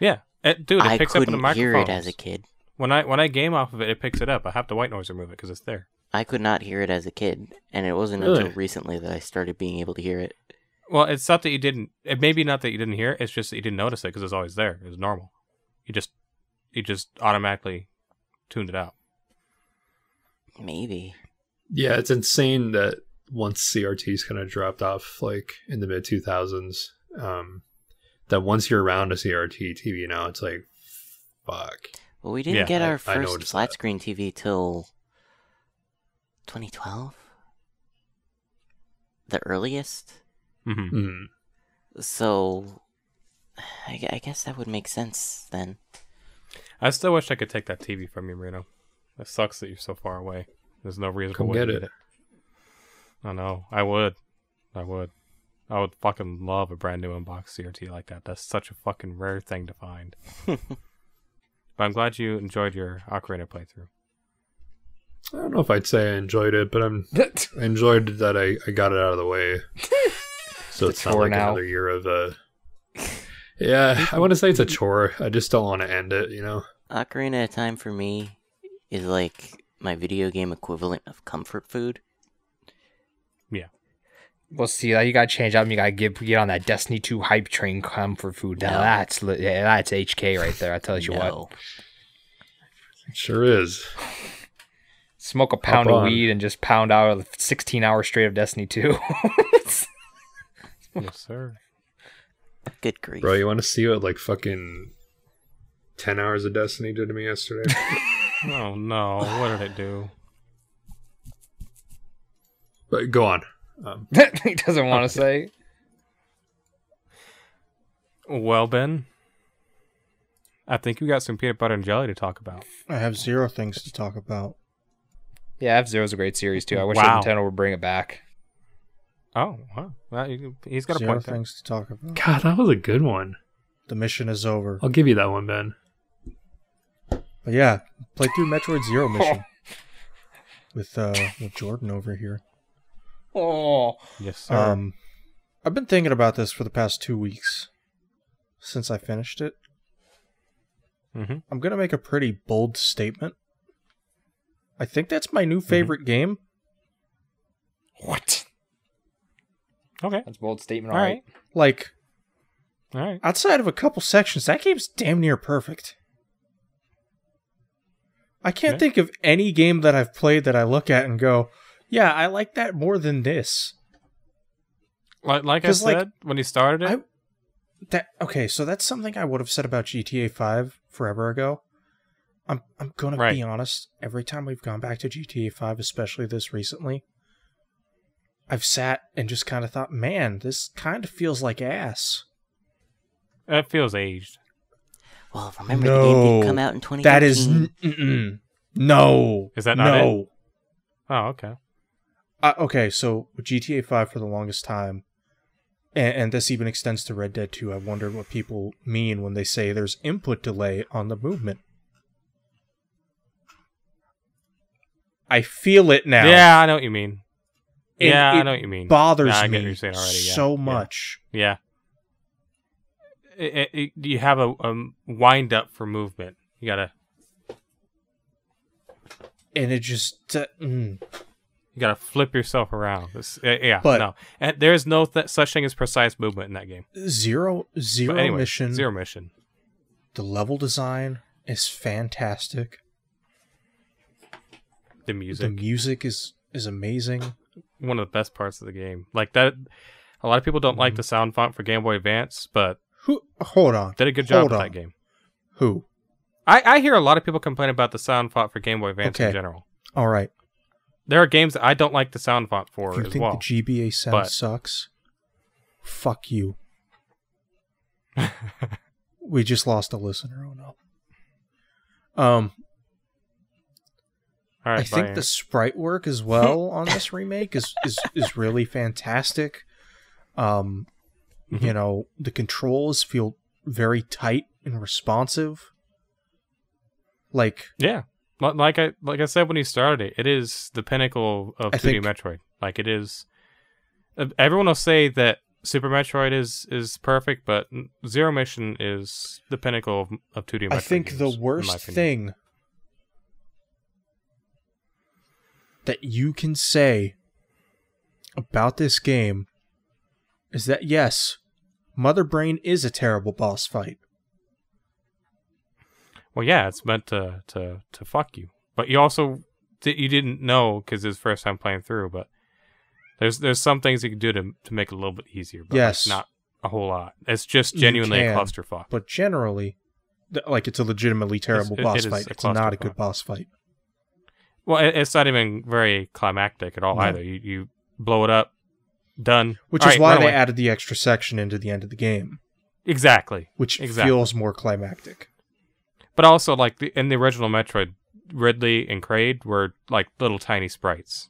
Yeah, it, dude, it I picks up in the couldn't hear it as a kid. When I when I game off of it, it picks it up. I have to white noise remove it because it's there. I could not hear it as a kid, and it wasn't Really? until recently that I started being able to hear it. Well, it's not that you didn't. It may be not that you didn't hear it. It's just that you didn't notice it because it's always there. It was normal. You just you just automatically tuned it out. Maybe. Yeah, it's insane that once CRTs kind of dropped off, like in the mid 2000s, um, that once you're around a CRT TV now, it's like, fuck. Well, we didn't Yeah, get our I first noticed flat that. screen TV till 2012. The earliest. hmm Mm. So, I, I guess that would make sense then. I still wish I could take that TV from you, Marino. It sucks that you're so far away. There's no reason Come to get get it. I know. I would. I would. I would fucking love a brand new unboxed CRT like that. That's such a fucking rare thing to find. but I'm glad you enjoyed your Ocarina playthrough. I don't know if I'd say I enjoyed it, but I'm I enjoyed that I, I got it out of the way. So It's it's not like now. another year of uh Yeah, I want to say it's a chore. I just don't want to end it, you know. Ocarina of Time for me is like my video game equivalent of comfort food. Yeah. Well, see, you gotta change up. You gotta get get on that Destiny 2 hype train comfort food. Now No. that's li- yeah, that's HK right there. I tell you what. It sure is. Smoke a pound of on. weed and just pound out a 16 hours straight of Destiny 2. yes, sir. Good grief. Bro, you want to see what like fucking 10 hours of Destiny did to me yesterday? Oh no! What did it do? but go on. Um, he doesn't want to say. Well, Ben, I think we got some peanut butter and jelly to talk about. I have zero things to talk about. Yeah, F Zero's a great series too. I wish Wow. Nintendo would bring it back. Oh, wow. Well, you- he's got a Zero point there. things to talk about. God, that was a good one. The mission is over. I'll give you that one, Ben. But yeah, play through Metroid Zero mission with uh with Jordan over here. Oh, Yes, sir. Um, I've been thinking about this for the past two weeks since I finished it. Mm-hmm. I'm gonna make a pretty bold statement. I think that's my new mm-hmm. favorite game. what? Okay. That's a bold statement. All All right. right. Like All right. outside of a couple sections, that game's damn near perfect. I can't Yeah. think of any game that I've played that I look at and go, "Yeah, I like that more than this." Like, like I 'Cause, said like, when you started it, I- That okay, so that's something I would have said about GTA 5 forever ago. I'm I'm going Right. to be honest, every time we've gone back to GTA 5, especially this recently, I've sat and just kind of thought, "Man, this kind of feels like ass." it feels aged. Well, remember the game didn't come out in 2013. That is n- no. Is that not no. Oh, okay. Uh, okay, so with GTA 5 for the longest time, and, and this even extends to Red Dead 2, I wonder what people mean when they say there's input delay on the movement. I feel it now. Yeah, I know what you mean. Yeah, I know what you mean. It bothers get me what you're saying already. Yeah. so much. Yeah. it, it, you have a, a wind up for movement. You gotta and it just uh, mm. you gotta flip yourself around. Uh, yeah, But- no, and there's no th- such thing as precise movement in that game. zero zero anyway, mission. zero mission. The level design is fantastic. The music. The music, is is amazing. one of the best parts of the game. Like that, a lot of people don't Mm-hmm. like the sound font for Game Boy Advance, but Who? Hold on. did a good job Hold with on. that game. Who? I, I hear a lot of people complain about the sound font for Game Boy Advance in general. All right. There are games that I don't like the sound font for If you as think well. the GBA sound but- sucks, fuck you. we just lost a listener. Oh no. Um, All right, I think the sprite work as well on this remake is is is really fantastic. Um, Mhm. you know the controls feel very tight and responsive. Like Yeah, Li- like I like I said when you started it, it is the pinnacle of I 2D think- Metroid. Like it is. uh, Everyone will say that Super Metroid is is perfect, but Zero Mission is the pinnacle of, of 2D Metroid. I think games, the worst thing that you can say about this game is that yes, Mother Brain is a terrible boss fight. Well, yeah, it's meant to to to fuck you, but you also you didn't know because it's first time playing through. But there's there's some things you can do to to make it a little bit easier. But Yes. not a whole lot. It's just genuinely a clusterfuck. But generally, like it's a legitimately terrible it- boss it is fight. It's not a good boss fight. Well, it, it's not even very climactic at all No. either. You you blow it up, done. Which All is right, why they away. added the extra section into the end of the game, exactly. which Exactly. feels more climactic. But also, like the, in the original Metroid, Ridley and Kraid were like little tiny sprites,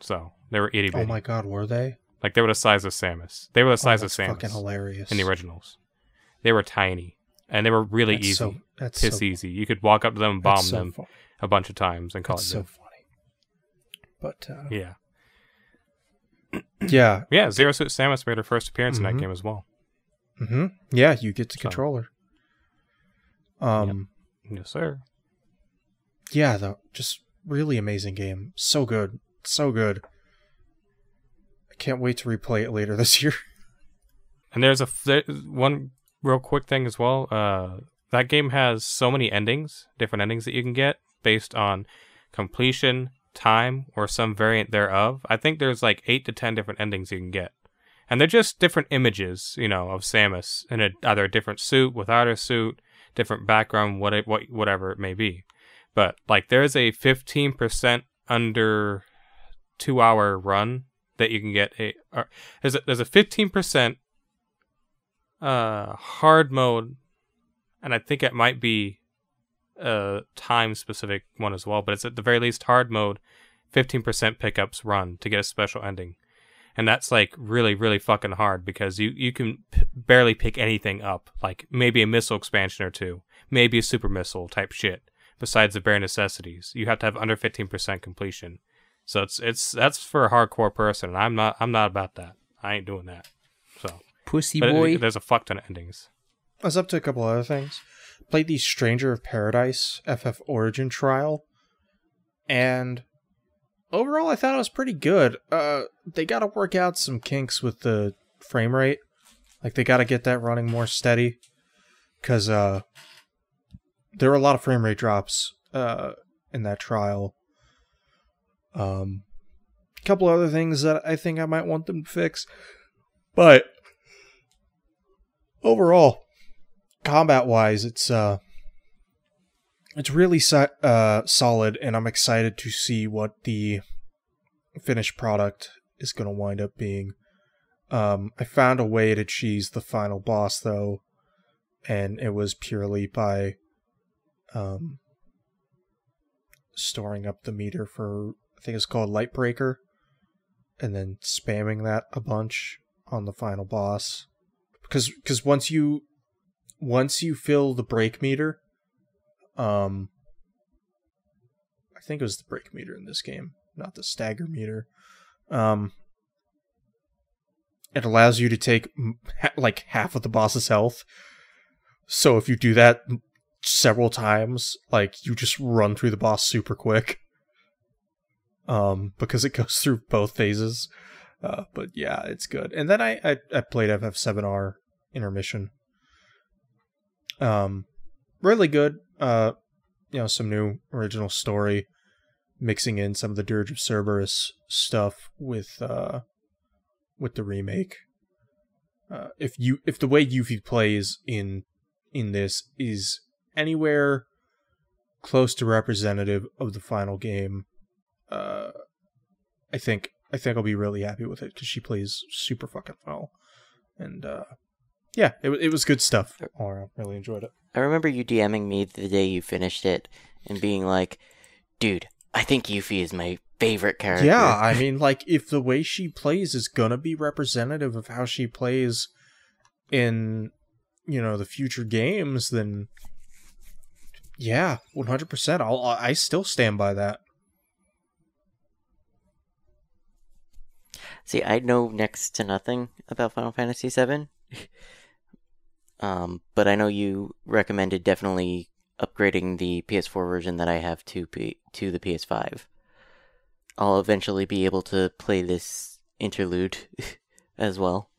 so they were itty bitty. Oh my god, were they? Like they were the size of Samus. They were the Oh, size of that's fucking Samus hilarious. in the originals. They were tiny, and they were really That's easy, So, that's piss so, easy. You could walk up to them and bomb that's so them a bunch of times and call That's it so good. funny. But uh, Yeah, yeah, yeah. Zero Suit Samus made her first appearance in Mhm. that game as well. hmm yeah, you get the So- controller. Um, Yes, sir. yeah, though, just really amazing game. So good, so good. I can't wait to replay it later this year. And there's a there, one real quick thing as well. Uh, that game has so many endings, different endings that you can get based on completion, time, or some variant thereof. I think there's like eight to ten different endings you can get, and they're just different images, you know, of Samus in a, either a different suit, without a suit, different background, what it, what whatever it may be. But like, there's a 15% under two hour run that you can get a. Or, there's a there's a 15% uh hard mode and i think it might be a time specific one as well but it's at the very least hard mode 15% pickups run to get a special ending and that's like really really fucking hard because you you can p- barely pick anything up like maybe a missile expansion or two maybe a super missile type shit besides the bare necessities you have to have under 15% completion so it's it's that's for a hardcore person and i'm not i'm not about that i ain't doing that so Pussy but it- boy. there's a fuck ton of endings. I was up to a couple other things. Played the Stranger of Paradise FF Origin trial, and overall, I thought it was pretty good. Uh, they got to work out some kinks with the frame rate. Like they got to get that running more steady, because uh, there were a lot of frame rate drops uh in that trial. Um, a couple other things that I think I might want them to fix, but overall combat wise it's uh it's really si- uh solid and i'm excited to see what the finished product is going to wind up being. Um i found a way to cheese the final boss though and it was purely by um storing up the meter for i think it's called light breaker and then spamming that a bunch on the final boss. Because because once you once you fill the break meter um i think it was the break meter in this game not the stagger meter um it allows you to take like half of the boss's health So if you do that several times, like you just run through the boss super quick. Um, because it goes through both phases. Uh, but yeah, it's good. And then I I, I played FF7R intermission. Um, really good. Uh, you know, some new original story, mixing in some of the Dirge of Cerberus stuff with uh with the remake. Uh, if you if the way Yuffie plays in in this is anywhere close to representative of the final game, uh, I think I think I'll be really happy with it because she plays super fucking well, and uh, yeah, it it was good stuff. I really enjoyed it. I remember you DMing me the day you finished it and being like, "Dude, I think Yuffie is my favorite character." Yeah, I mean, like if the way she plays is gonna be representative of how she plays in you know the future games, then yeah, one hundred percent. I'll I still stand by that. See, I know next to nothing about Final Fantasy VII. um, but I know you recommended definitely upgrading the PS4 version that I have to P- to the PS5. I'll eventually be able to play this interlude as well.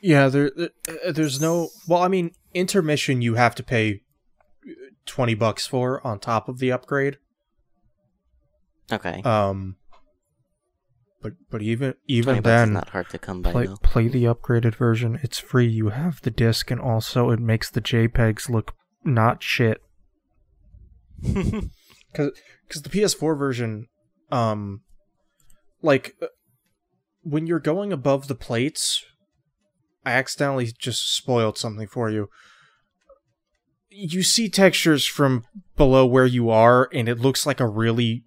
Yeah, there, uh, there's no. Well, I mean, intermission you have to pay twenty bucks for on top of the upgrade. Okay. Um, but but even even 20 then, not hard to come by play though. play the upgraded version. It's free. You have the disc, and also it makes the JPEGs look not shit. Because because the PS4 version, um, like uh, when you're going above the plates, I accidentally just spoiled something for you. You see textures from below where you are, and it looks like a really,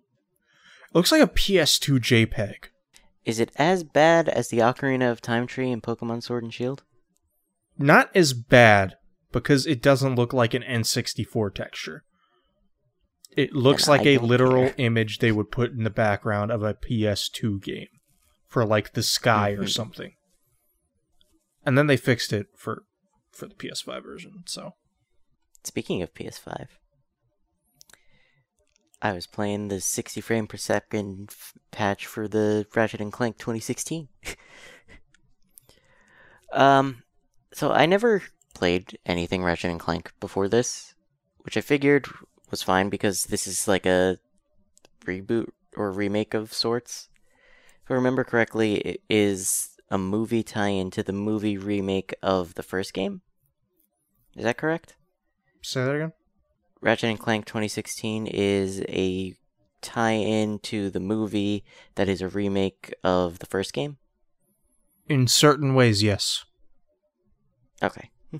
it looks like a PS2 JPEG. Is it as bad as the Ocarina of Time tree in Pokemon Sword and Shield? not as bad because it doesn't look like an N64 texture. It looks And like I a literal care. image they would put in the background of a PS2 game for like the sky or Mhm. something. And then they fixed it for for the PS5 version. So Speaking of PS5, I was playing the 60 frame per second f- patch for the Ratchet and Clank 2016. um, so I never played anything Ratchet and Clank before this, which I figured was fine because this is like a reboot or remake of sorts. If I remember correctly, it is a movie tie-in to the movie remake of the first game. Is that correct? say that again. Ratchet and Clank 2016 is a tie-in to the movie that is a remake of the first game. In certain ways, yes. Okay.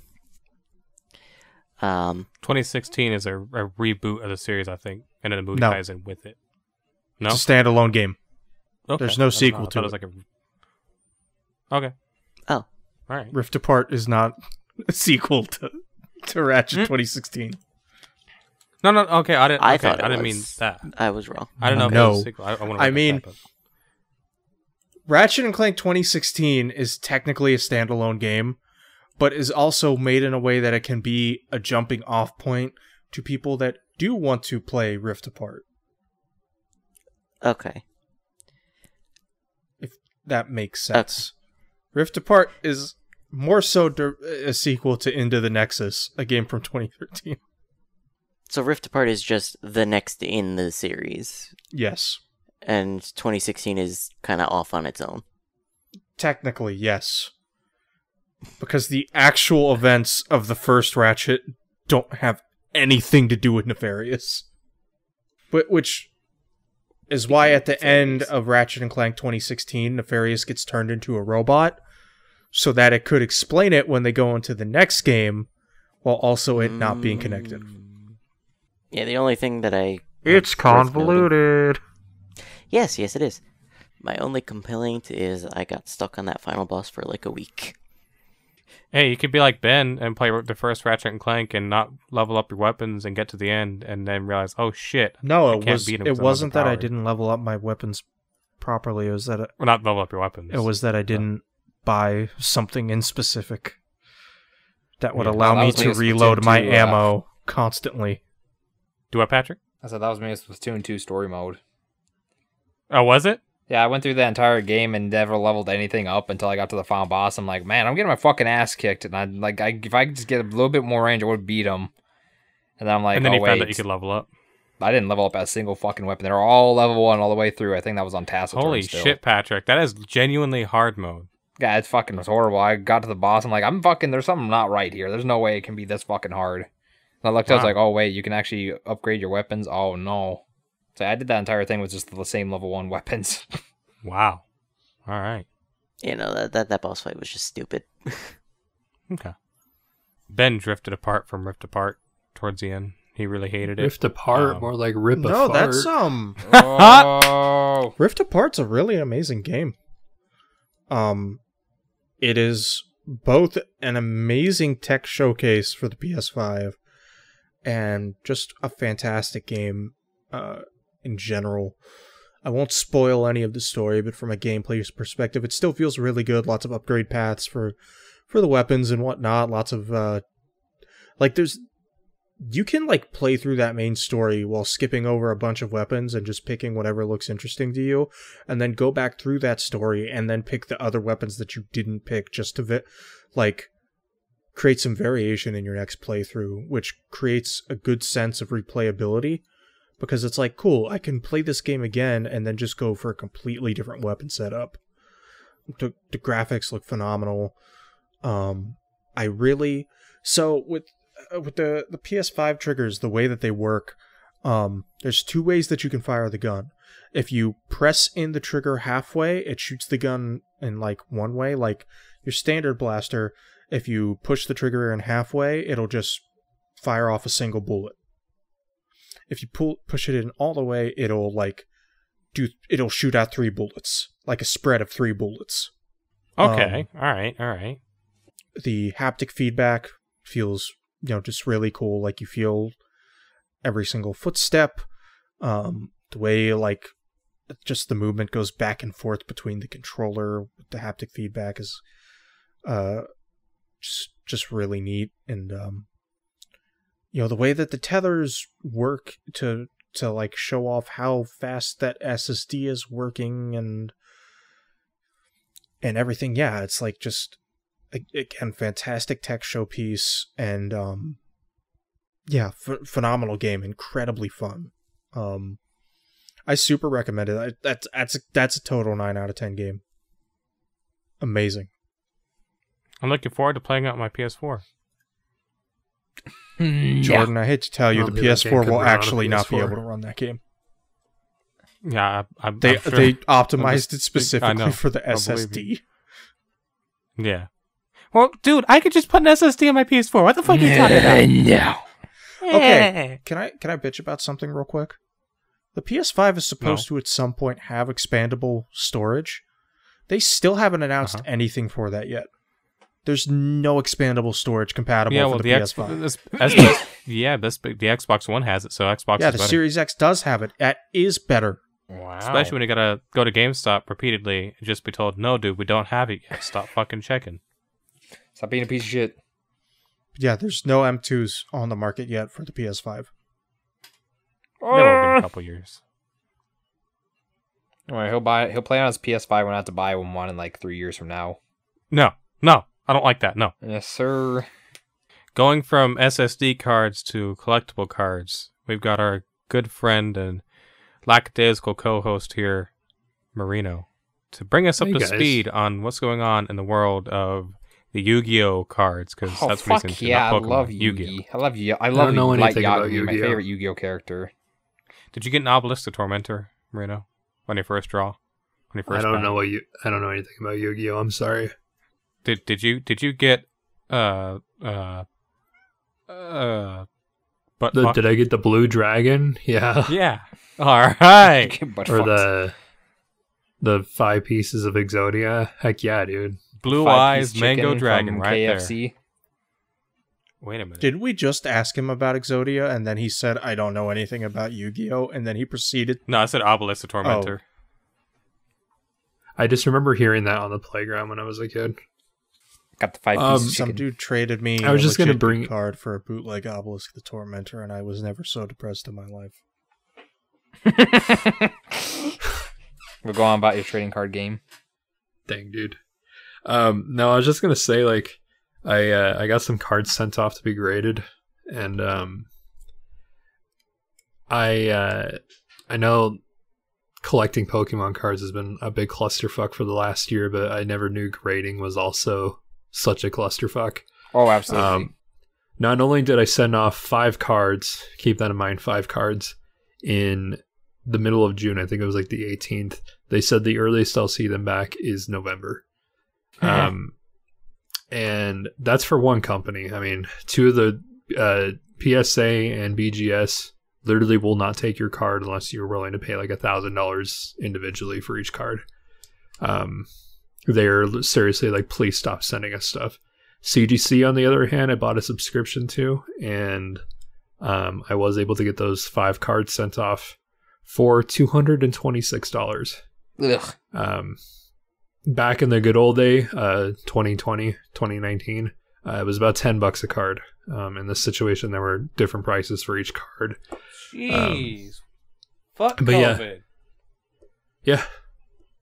um, 2016 is a, a reboot of the series, I think, and then the movie No. ties in with it. No, It's a standalone game. Okay. there's no I don't know. sequel I to thought was it. like a. Okay. Oh. All right. Rift Apart is not a sequel to to Ratchet Hmm? 2016. No, no. Okay, I didn't. I okay, thought I didn't was. mean that. I was wrong. I don't know if it No. was a sequel. I, I, wanna I write that mean- Ratchet and Clank 2016 is technically a standalone game, but is also made in a way that it can be a jumping off point to people that do want to play Rift Apart. Okay. If that makes sense. Rift Apart is more so dir- a sequel to Into the Nexus, a game from 2013. So Rift Apart is just the next in the series, Yes. and 2016 is kind of off on its own. Technically, yes. Because the actual events of the first Ratchet don't have anything to do with Nefarious. But which is why at the end of Ratchet and Clank 2016, Nefarious gets turned into a robot so that it could explain it when they go into the next game while also it not being connected. Mm. Yeah, the only thing that I It's convoluted. Yes, yes, it is. My only complaint is I got stuck on that final boss for like a week. Hey, you could be like Ben and play the first Ratchet and Clank and not level up your weapons and get to the end and then realize, oh shit, No, I it can't was, beat him it wasn't that I didn't level up my weapons properly. It was that it, well, not level up your weapons. it was that I didn't buy something in specific. that would Yeah. allow that me to me with Splatoon reload my 2, uh, ammo constantly. Do what, Patrick? I said that was me with Splatoon 2 story mode. Oh, was it? Yeah, I went through the entire game and never leveled anything up until I got to the final boss. I'm like, man, I'm getting my fucking ass kicked, and I like, I, if I could just get a little bit more range, I would beat him. And then I'm like, and then oh you wait, found that you could level up. I didn't level up a single fucking weapon. They're all level one all the way through. I think that was on Taciturn Holy still. shit, Patrick! That is genuinely hard mode. Yeah, it's fucking was horrible. I got to the boss. I'm like, I'm fucking. There's something not right here. There's no way it can be this fucking hard. And I looked. I was like, oh wait, you can actually upgrade your weapons. Oh no. So I did that entire thing with just the same level one weapons. Wow. All right. You know that that, that boss fight was just stupid. Okay. Ben drifted apart from Rift Apart towards the end. He really hated it. Rift apart, Um, more like rip No, apart. that's um oh. Rift Apart's a really amazing game. Um, it is both an amazing tech showcase for the PS5 and just a fantastic game uh, in general. I won't spoil any of the story, but from a gameplay perspective, it still feels really good. Lots of upgrade paths for for the weapons and whatnot. Lots of uh, like there's you can like play through that main story while skipping over a bunch of weapons and just picking whatever looks interesting to you and then go back through that story and then pick the other weapons that you didn't pick just to vi- like create some variation in your next playthrough which creates a good sense of replayability because it's like cool i can play this game again and then just go for a completely different weapon setup the, the graphics look phenomenal um i really so with uh, with the the PS5 triggers, the way that they work, um, there's two ways that you can fire the gun. If you press in the trigger halfway, it shoots the gun in like one way, like your standard blaster. If you push the trigger in halfway, it'll just fire off a single bullet. If you pull push it in all the way, it'll like do it'll shoot out three bullets, like a spread of three bullets. Okay. all right. All right. the haptic feedback feels you know just really cool like you feel every single footstep um the way like just the movement goes back and forth between the controller with the haptic feedback is uh just just really neat. And um you know the way that the tethers work to to like show off how fast that SSD is working and and everything yeah it's like just again fantastic tech showpiece and um yeah ph phenomenal game incredibly fun. Um i super recommend it. I, that's that's that's a total 9 out of 10 game. Amazing I'm looking forward to playing out my PS4. jordan i hate to tell you Well, the dude, that game ps4 will run on a actually not be able to run that game Yeah, I, I, they I'm sure. they optimized just- it specifically know. for the I ssd Yeah. Well, dude, I could just put an SSD on my PS4. What the fuck are you talking about? no. Okay. Can I can I bitch about something real quick? The PS5 is supposed to at some point have expandable storage. They still haven't announced Uh-huh. anything for that yet. There's no expandable storage compatible Yeah, for the, the, PS5. this, as this, yeah, this the Xbox One has it, so Xbox yeah, is the better. Series X does have it. That is better. Wow. Especially when you gotta go to GameStop repeatedly and just be told, "No, dude, we don't have it yet. Stop fucking checking." Stop being a piece of shit. Yeah, there's no M2s on the market yet for the PS5. There will be in a ah. couple years. Anyway, he'll buy. He'll play on his PS5 when I have to buy one in like three years from now. No, no, I don't like that. No, Yes, sir. going from SSD cards to collectible cards, we've got our good friend and lackadaisical co-host here, Marino, to bring us up Hey, to guys. speed on what's going on in the world of the Yu-Gi-Oh cards. Because Oh that's what fuck he's into, yeah! I not Pokemon, love Yu-Gi-Oh. I love you. I love don't know Light anything about Yu-Gi-Oh. My favorite Yu-Gi-Oh character. Did you get an Obelisk the Tormentor, Marino, when you first draw? When you first I don't got know what you. I don't know anything about Yu-Gi-Oh. I'm sorry. Did did you did you get uh uh uh but The, did I get the blue dragon? Yeah. yeah all right or the the five pieces of Exodia? Heck yeah, dude. blue Five-piece eyes mango dragon from right there KFC. wait a minute Did we just ask him about Exodia and then he said, I don't know anything about Yu Gi Oh! and then he proceeded no I said Obelisk the Tormentor I just remember hearing that on the playground when I was a kid. Got the five Um, piece Some chicken. dude traded me. I was a just gonna bring- card for a bootleg Obelisk the Tormentor, and I was never so depressed in my life. We'll go on about your trading card game. Dang, dude. Um, no, I was just gonna say like, I uh, I got some cards sent off to be graded, and um, I uh, I know collecting Pokemon cards has been a big clusterfuck for the last year, but I never knew grading was also such a clusterfuck. Oh, absolutely. Um, not only did I send off five cards, keep that in mind, five cards in the middle of June. I think it was like the 18th. They said the earliest I'll see them back is November. Um, and that's for one company. I mean, two of the uh, PSA and BGS literally will not take your card unless you're willing to pay like a thousand dollars individually for each card. Um, they're seriously like, please stop sending us stuff. CGC, on the other hand, I bought a subscription to, and um, I was able to get those five cards sent off for two hundred and twenty-six dollars. Ugh. Um, back in the good old day, uh, 2020, 2019, uh, it was about 10 bucks a card. Um, in this situation, there were different prices for each card. Jeez. Fuck but yeah. COVID. Yeah.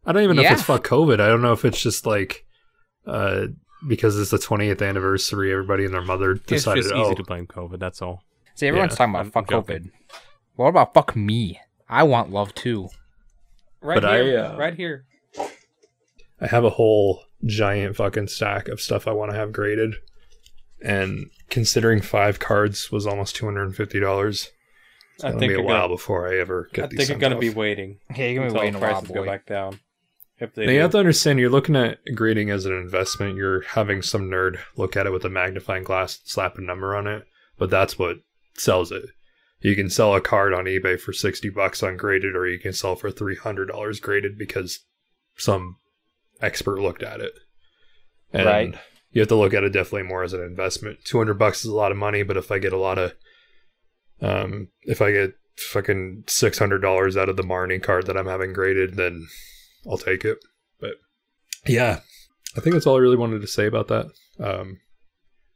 I don't even know Yeah. if it's fuck COVID. I don't know if it's just like, uh, because it's the 20th anniversary, everybody and their mother decided. It's decided, just easy oh, to blame COVID. That's all. See, everyone's Yeah, talking about I'm fuck joking. COVID. What about fuck me? I want love too. Right But I, here. uh, right here. I have a whole giant fucking stack of stuff I want to have graded. And considering five cards was almost $250, it's I going to think be a while gonna- before I ever get I these think you're gonna off. be waiting Yeah, you're gonna be waiting a while, prices go back down. If they Now you do. have to understand you're looking at grading as an investment. You're having some nerd look at it with a magnifying glass, slap a number on it, but that's what sells it. You can sell a card on eBay for sixty bucks ungraded, or you can sell for three hundred dollars graded because some expert looked at it. And Right. You have to look at it definitely more as an investment. Two hundred bucks is a lot of money, but if I get a lot of, um, if I get fucking six hundred dollars out of the Marnie card that I'm having graded, then I'll take it. But yeah, I think that's all I really wanted to say about that. Um,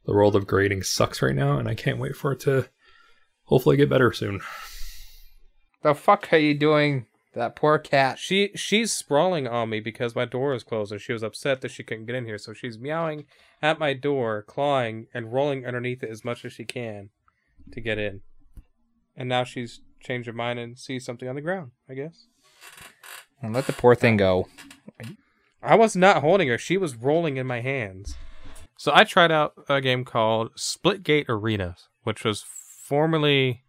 the world of grading sucks right now, and I can't wait for it to hopefully get better soon. The fuck are you doing? That poor cat. She she's sprawling on me because my door is closed and she was upset that she couldn't get in here. So she's meowing at my door, clawing and rolling underneath it as much as she can to get in. And now she's changed her mind and sees something on the ground. I guess And let the poor thing go. I was not holding her; she was rolling in my hands. So I tried out a game called Splitgate Arena, which was formerly,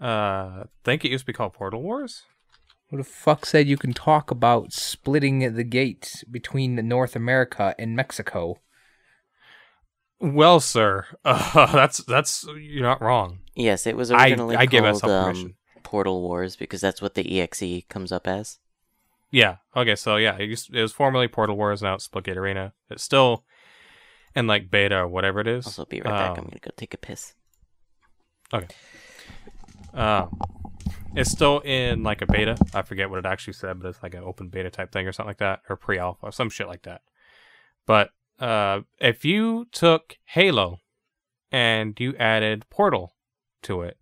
uh, I think it used to be called Portal Wars. Who the fuck said you can talk about splitting the gate between North America and Mexico? Well, sir, uh, that's that's you're not wrong. Yes, it was originally I give called myself um, permission. Portal Wars because that's what the EXE comes up as. Yeah. Okay. So yeah, it, used, it was formerly Portal Wars, now it's Splitgate Arena. It's still in like beta or whatever it is. Also, be right back. Um, I'm gonna go take a piss. Okay. Um, it's still in like a beta. I forget what it actually said, but it's like an open beta type thing or something like that, or pre-alpha, or some shit like that. But uh, if you took Halo and you added Portal to it,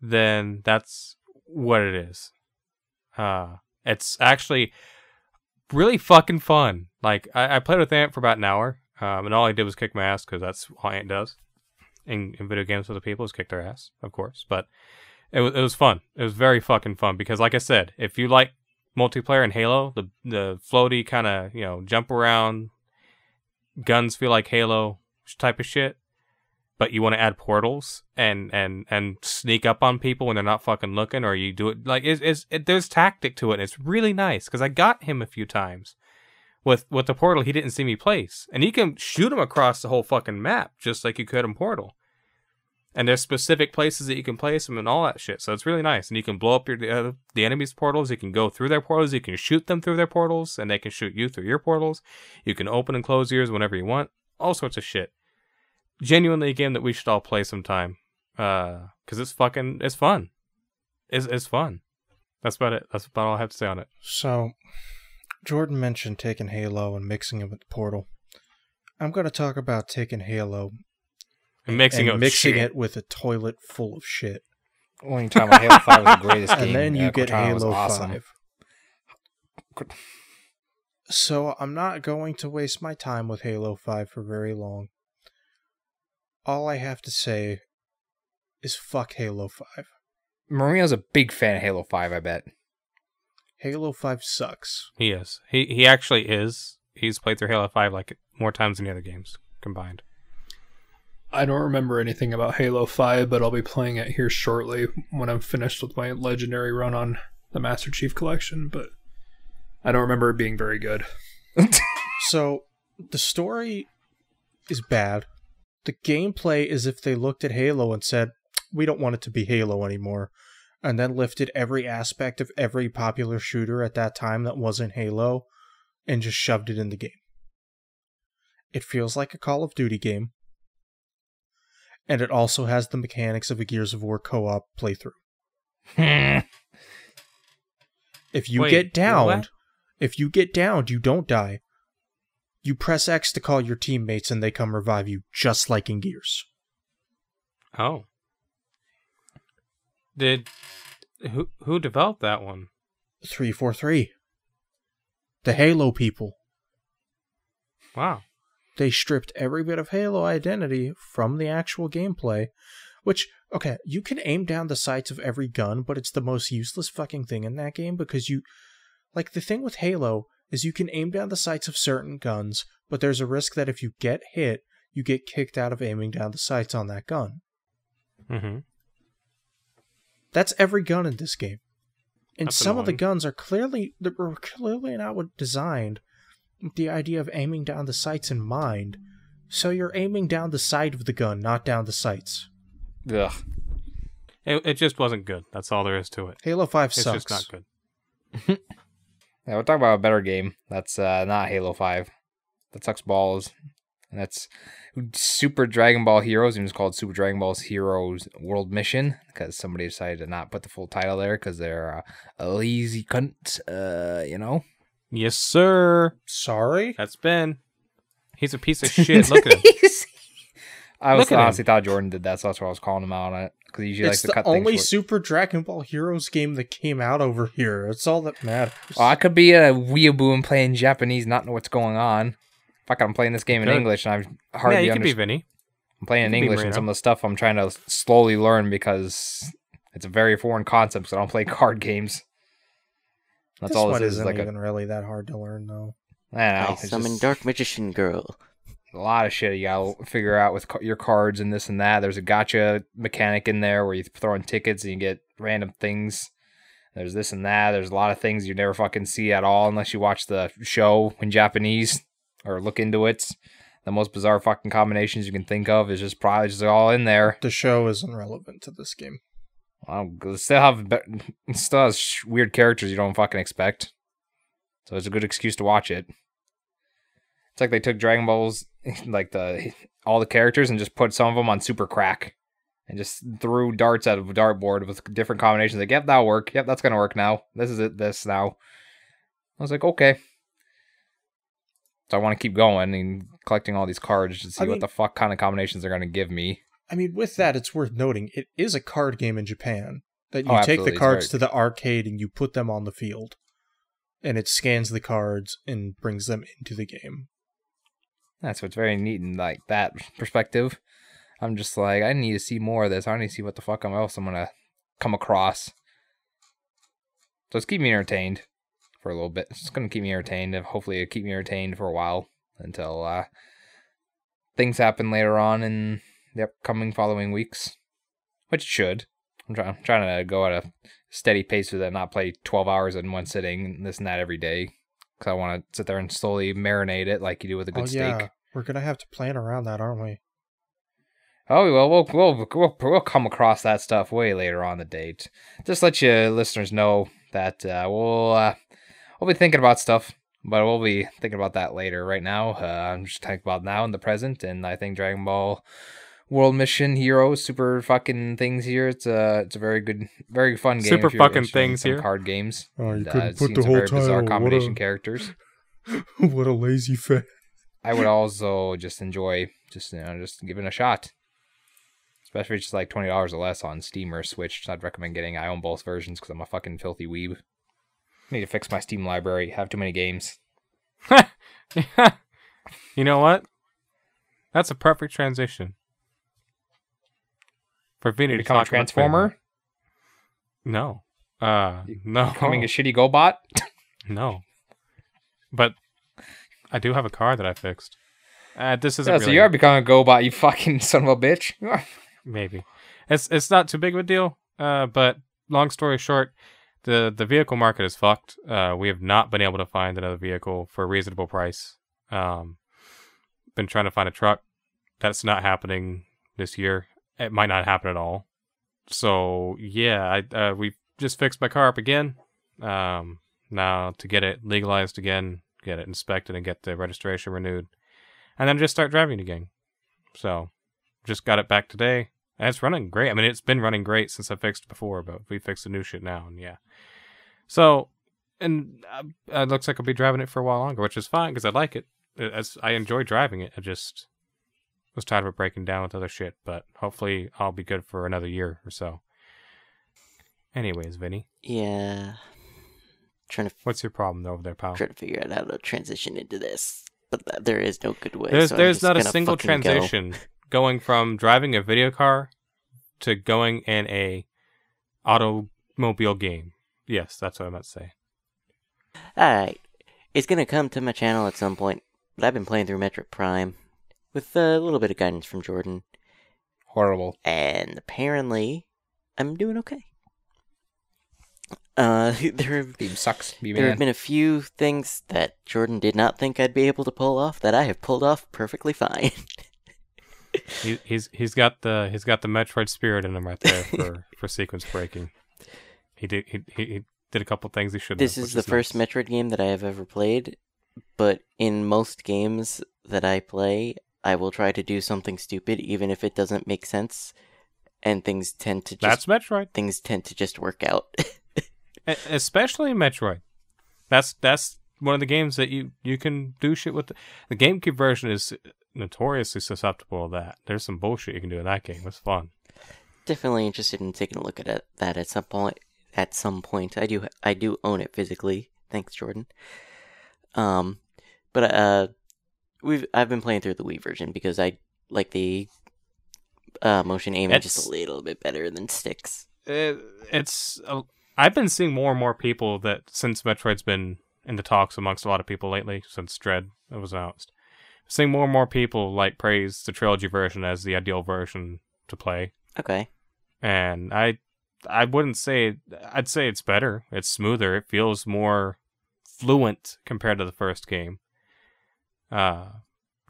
then that's what it is. Uh, it's actually really fucking fun. Like I, I played with Ant for about an hour, um, and all I did was kick my ass because that's all Ant does in, in video games with the people is kick their ass, of course. But it was it was fun. It was very fucking fun because, like I said, if you like multiplayer in Halo, the the floaty kind of you know jump around, guns feel like Halo type of shit, but you want to add portals and and and sneak up on people when they're not fucking looking, or you do it like it's, it's it, there's tactic to it. And it's really nice because I got him a few times with with the portal he didn't see me place, and you can shoot him across the whole fucking map just like you could in Portal and there's specific places that you can place them and all that shit. So it's really nice, and you can blow up your uh, the enemy's portals. You can go through their portals. You can shoot them through their portals, and they can shoot you through your portals. You can open and close yours whenever you want. All sorts of shit. Genuinely a game that we should all play sometime, uh, because it's fucking it's fun. It's it's fun. That's about it. That's about all I have to say on it. So, Jordan mentioned taking Halo and mixing it with Portal. I'm gonna talk about taking Halo And mixing and it with mixing shit. it with a toilet full of shit, When you're talking about Halo 5 was the greatest game. and then you uh, get Cortana was Halo awesome. Five. So I'm not going to waste my time with Halo Five for very long. All I have to say is fuck Halo Five. Marino's a big fan of Halo 5, I bet. Halo Five sucks. He is. He he actually is. He's played through Halo Five like more times than the other games combined. I don't remember anything about Halo 5, but I'll be playing it here shortly when I'm finished with my legendary run on the Master Chief Collection, but I don't remember it being very good. So the story is bad. The gameplay is if they looked at Halo and said, "We don't want it to be Halo anymore," and then lifted every aspect of every popular shooter at that time that wasn't Halo and just shoved it in the game. It feels like a Call of Duty game. And it also has the mechanics of a Gears of War co-op playthrough. If you Wait, get what? downed, if you get downed, you don't die. You press X to call your teammates and they come revive you, just like in Gears. Oh. Did who who developed that one? 343. The Halo people. Wow. They stripped every bit of Halo identity from the actual gameplay, which, okay, you can aim down the sights of every gun, but it's the most useless fucking thing in that game because you. Like, the thing with Halo is you can aim down the sights of certain guns, but there's a risk that if you get hit, you get kicked out of aiming down the sights on that gun. Mm-hmm. That's every gun in this game. And That's some of the guns are clearly they were clearly not designed with the idea of aiming down the sights in mind. So you're aiming down the side of the gun, not down the sights. Ugh. It it just wasn't good. That's all there is to it. Halo Five It's sucks. just not good. Yeah, we'll talk about a better game. That's uh, not Halo 5. That sucks balls. And that's Super Dragon Ball Heroes. It was called Super Dragon Ball Heroes World Mission because somebody decided to not put the full title there because they're uh, a lazy cunt, uh, you know? Yes, sir. Sorry. That's Ben. He's a piece of shit. Look at him. I was Look honestly thought Jordan did that, so that's why I was calling him out on it. Because usually it's to the cut only short. Super Dragon Ball Heroes game that came out over here. That's all that matters. Oh, I could be a weeaboo and playing Japanese, not know what's going on. Fuck, I'm playing this game in Good. English, and I'm hardly. yeah, hardly you can be understand. Vinny. I'm playing in You can be English, and some of the stuff I'm trying to slowly learn because it's a very foreign concept. So I don't play card games. That's this all one this is. isn't Like a, even really that hard to learn, though. I don't know. I it's summon just Dark Magician Girl. A lot of shit you gotta figure out with your cards and this and that. There's a gacha mechanic in there where you throw in tickets and you get random things. There's this and that. There's a lot of things you never fucking see at all unless you watch the show in Japanese or look into it. The most bizarre fucking combinations you can think of is just probably just all in there. The show isn't relevant to this game. Well, still have still has weird characters you don't fucking expect. So it's a good excuse to watch it. It's like they took Dragon Balls, like the all the characters, and just put some of them on super crack, and just threw darts out of a dartboard with different combinations. Like, yep, that'll work. Yep, that's gonna work now. This is it. This now. I was like, okay. So I want to keep going and collecting all these cards to see I mean- what the fuck kind of combinations they're gonna give me. I mean, with that, it's worth noting it is a card game in Japan. That you Oh, take the cards to the arcade and you put them on the field, and it scans the cards and brings them into the game. That's what's very neat in like that perspective. I'm just like, I need to see more of this. I need to see what the fuck else I'm gonna come across. So it's keep me entertained for a little bit. It's gonna keep me entertained, and hopefully it keep me entertained for a while until uh, things happen later on in the upcoming following weeks, which should. I'm trying, I'm trying to go at a steady pace with it, not play 12 hours in one sitting, and this and that every day. Because I want to sit there and slowly marinate it like you do with a good oh steak. yeah, we're gonna have to plan around that, aren't we? Oh well, we'll we'll we'll we'll come across that stuff way later on the date. Just let you listeners know that uh, we'll uh, we'll be thinking about stuff, but we'll be thinking about that later. Right now, uh, I'm just thinking about now in the present, and I think Dragon Ball World Mission Heroes, super fucking things here. It's a it's a very good, very fun game. Super fucking things here. Card games. Oh, you And, uh, couldn't it put the a whole very bizarre title. What combination a- characters. what a lazy fan. I would also just enjoy just you know just giving it a shot. Especially if it's just like twenty dollars or less on Steam or Switch. I'd recommend getting. I own both versions because I'm a fucking filthy weeb. Need to fix my Steam library. Have too many games. you know what? That's a perfect transition. For Vinny to Become a transformer. No. Uh no. Becoming a shitty GoBot. No. But I do have a car that I fixed. Uh, this isn't Yeah, so really you are becoming a GoBot, you fucking son of a bitch. Maybe. It's it's not too big of a deal. Uh, but long story short, the the vehicle market is fucked. Uh, we have not been able to find another vehicle for a reasonable price. Um, been trying to find a truck. That's not happening this year. It might not happen at all. So yeah, I uh, we just fixed my car up again. Um, now to get it legalized again, get it inspected, and get the registration renewed, and then just start driving again. So just got it back today. And it's running great. I mean, it's been running great since I fixed before, but we fixed the new shit now, and yeah. So, and uh, it looks like I'll be driving it for a while longer, which is fine because I like. It- As I enjoy driving it, I just was tired of it breaking down with other shit. But hopefully, I'll be good for another year or so. Anyways, Vinny, Yeah. Trying to what's your problem though over there, pal? trying to figure out how to transition into this, but th- there is no good way. There's so there's not a single fucking go. transition going from driving a video car to going in a automobile game. Yes, that's what I meant to say. Alright. It's gonna come to my channel at some point, but I've been playing through Metroid Prime with a little bit of guidance from Jordan, Horrible. and apparently I'm doing okay. Uh, there have, Beam sucks. Be there man. have been a few things that Jordan did not think I'd be able to pull off that I have pulled off perfectly fine. He, he's he's got the he's got the Metroid spirit in him right there for, for sequence breaking. He did he, he, he did a couple things he shouldn't. this have, is the first nice. Metroid game that I have ever played, but in most games that I play, I will try to do something stupid even if it doesn't make sense, and things tend to just That's Metroid, things tend to just work out. Especially in Metroid. That's that's one of the games that you you can do shit with. The, the GameCube version is notoriously susceptible to that. There's some bullshit you can do in that game. It's fun. Definitely interested in taking a look at that at some point. At some point, I do I do own it physically. Thanks, Jordan. Um, but uh, we've I've been playing through the Wii version because I like the uh motion aiming just a little bit better than sticks. it, it's uh, I've been seeing more and more people that since Metroid's been in the talks amongst a lot of people lately since Dread was announced, seeing more and more people like praise the trilogy version as the ideal version to play, Okay. and I I wouldn't say I'd say it's better. It's smoother. It feels more fluent compared to the first game. Uh,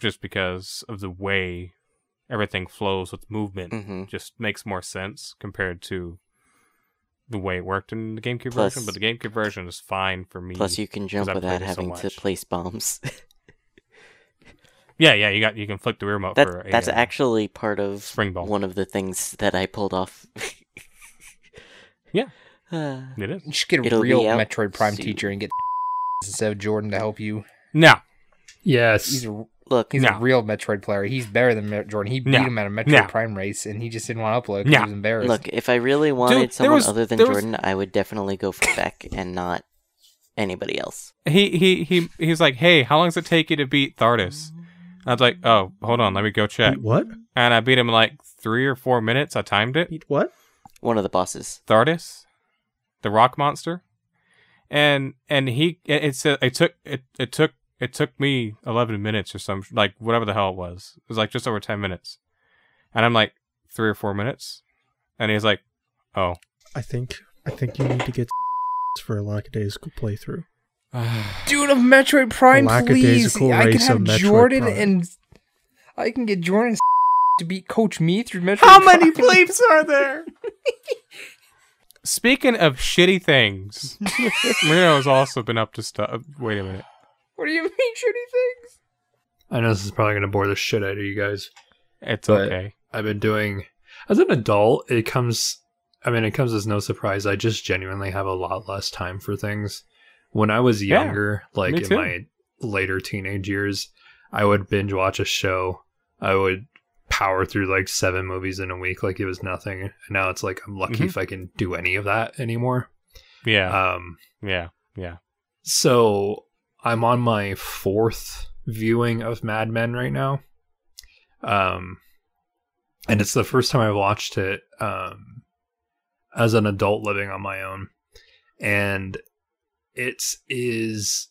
just because of the way everything flows with movement Mm-hmm. just makes more sense compared to the way it worked in the GameCube Plus- version. But the GameCube version is fine for me. Plus, you can jump without played it so having to place bombs. yeah, yeah, you got you can flick the remote that for a, that's uh, actually part of spring ball. one of the things that I pulled off. Yeah. Uh, It is You should get a It'll real Metroid Prime soon. teacher and get instead of Jordan to help you. no, Yes. He's a look, he's No. a real Metroid player. He's better than Jordan. He beat No. him at a Metroid No. Prime race, and he just didn't want to upload because No. he was embarrassed. look. If I really wanted there someone was- other than there was- Jordan, I would definitely go for Beck and not anybody else. he he he he's like, hey, how long does it take you to beat Thardus? I was like, oh, hold on, let me go check. Beat what? And I beat him in like three or four minutes. I timed it. Beat what? One of the bosses. Thardus, the rock monster, and and he it, it said it took it it took it took me eleven minutes or some like whatever the hell it was. It was like just over ten minutes, and I'm like three or four minutes, and he's like, oh, I think I think you need to get for a lackadaisical playthrough. Dude of Metroid Prime, A please! I can have Jordan Prime. and I can get Jordan to beat Coach Me through Metroid. how many Prime. bleeps are there? Speaking of shitty things, Marino has also been up to stuff. Wait a minute. What do you mean, shitty things? I know this is probably going to bore the shit out of you guys. It's But- okay. I've been doing as an adult, it comes I mean, it comes as no surprise. I just genuinely have a lot less time for things. When I was Yeah, younger, like in too. my later teenage years, I would binge watch a show. I would power through like seven movies in a week like it was nothing. And now it's like I'm lucky Mhm. if I can do any of that anymore. Yeah. Um, yeah. Yeah. so I'm on my fourth viewing of Mad Men right now. Um, and it's the first time I've watched it um, as an adult living on my own, and it is.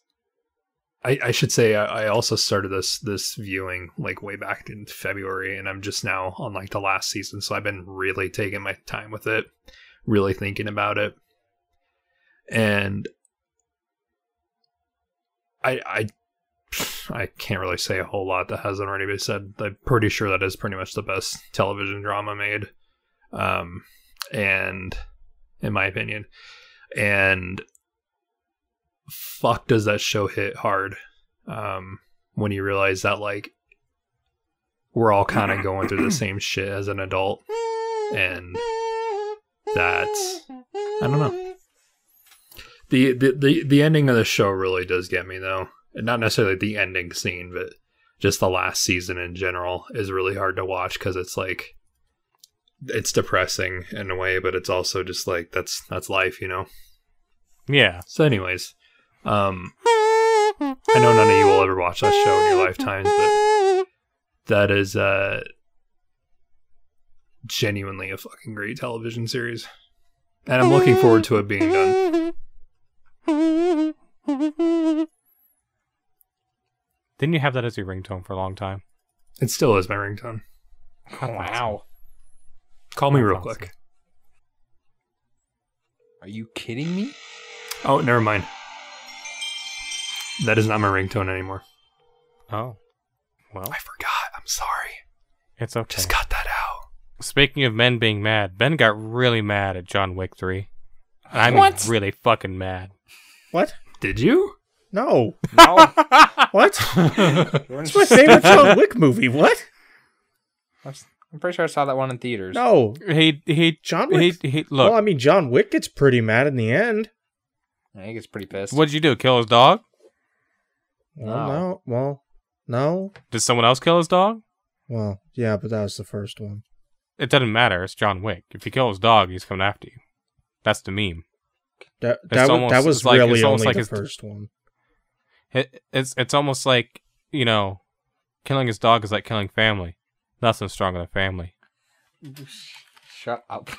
I, I should say I, I also started this this viewing like way back in February, and I'm just now on like the last season, so I've been really taking my time with it, really thinking about it, and I I I can't really say a whole lot that hasn't already been said. I'm pretty sure that is pretty much the best television drama made, um, and in my opinion, and fuck, does that show hit hard um, when you realize that like we're all kind of going through the same shit as an adult, and that's I don't know. The, the the the ending of the show really does get me though. And not necessarily the ending scene, but just the last season in general is really hard to watch because it's like it's depressing in a way, but it's also just like that's that's life, you know. Yeah. So, anyways, um, I know none of you will ever watch that show in your lifetimes, but that is uh genuinely a fucking great television series, and I'm looking forward to it being done. Didn't you have that as your ringtone for a long time? It still is my ringtone. Oh, Wow. Call me That's real awesome. quick. Are you kidding me? Oh, never mind. That is not my ringtone anymore. Oh. Well, I forgot. I'm sorry. it's okay. Just cut that out. Speaking of men being mad, Ben got really mad at John Wick 3. I mean, What? really fucking mad. What? Did you? No. No. What? It's my favorite John Wick movie. What? I'm pretty sure I saw that one in theaters. No. he he John he, Wick. he look. well, I mean, John Wick gets pretty mad in the end. I think it's pretty pissed. what'd you do? Kill his dog? Well, No. no. Well, no. Did someone else kill his dog? Well, yeah, but that was the first one. It doesn't matter. It's John Wick. If you kill his dog, he's coming after you. That's the meme. That that, wa- almost- that was it's like- really it's almost only like the it's- first one. It, it's it's almost like you know, killing his dog is like killing family. Nothing stronger than family. Shut up.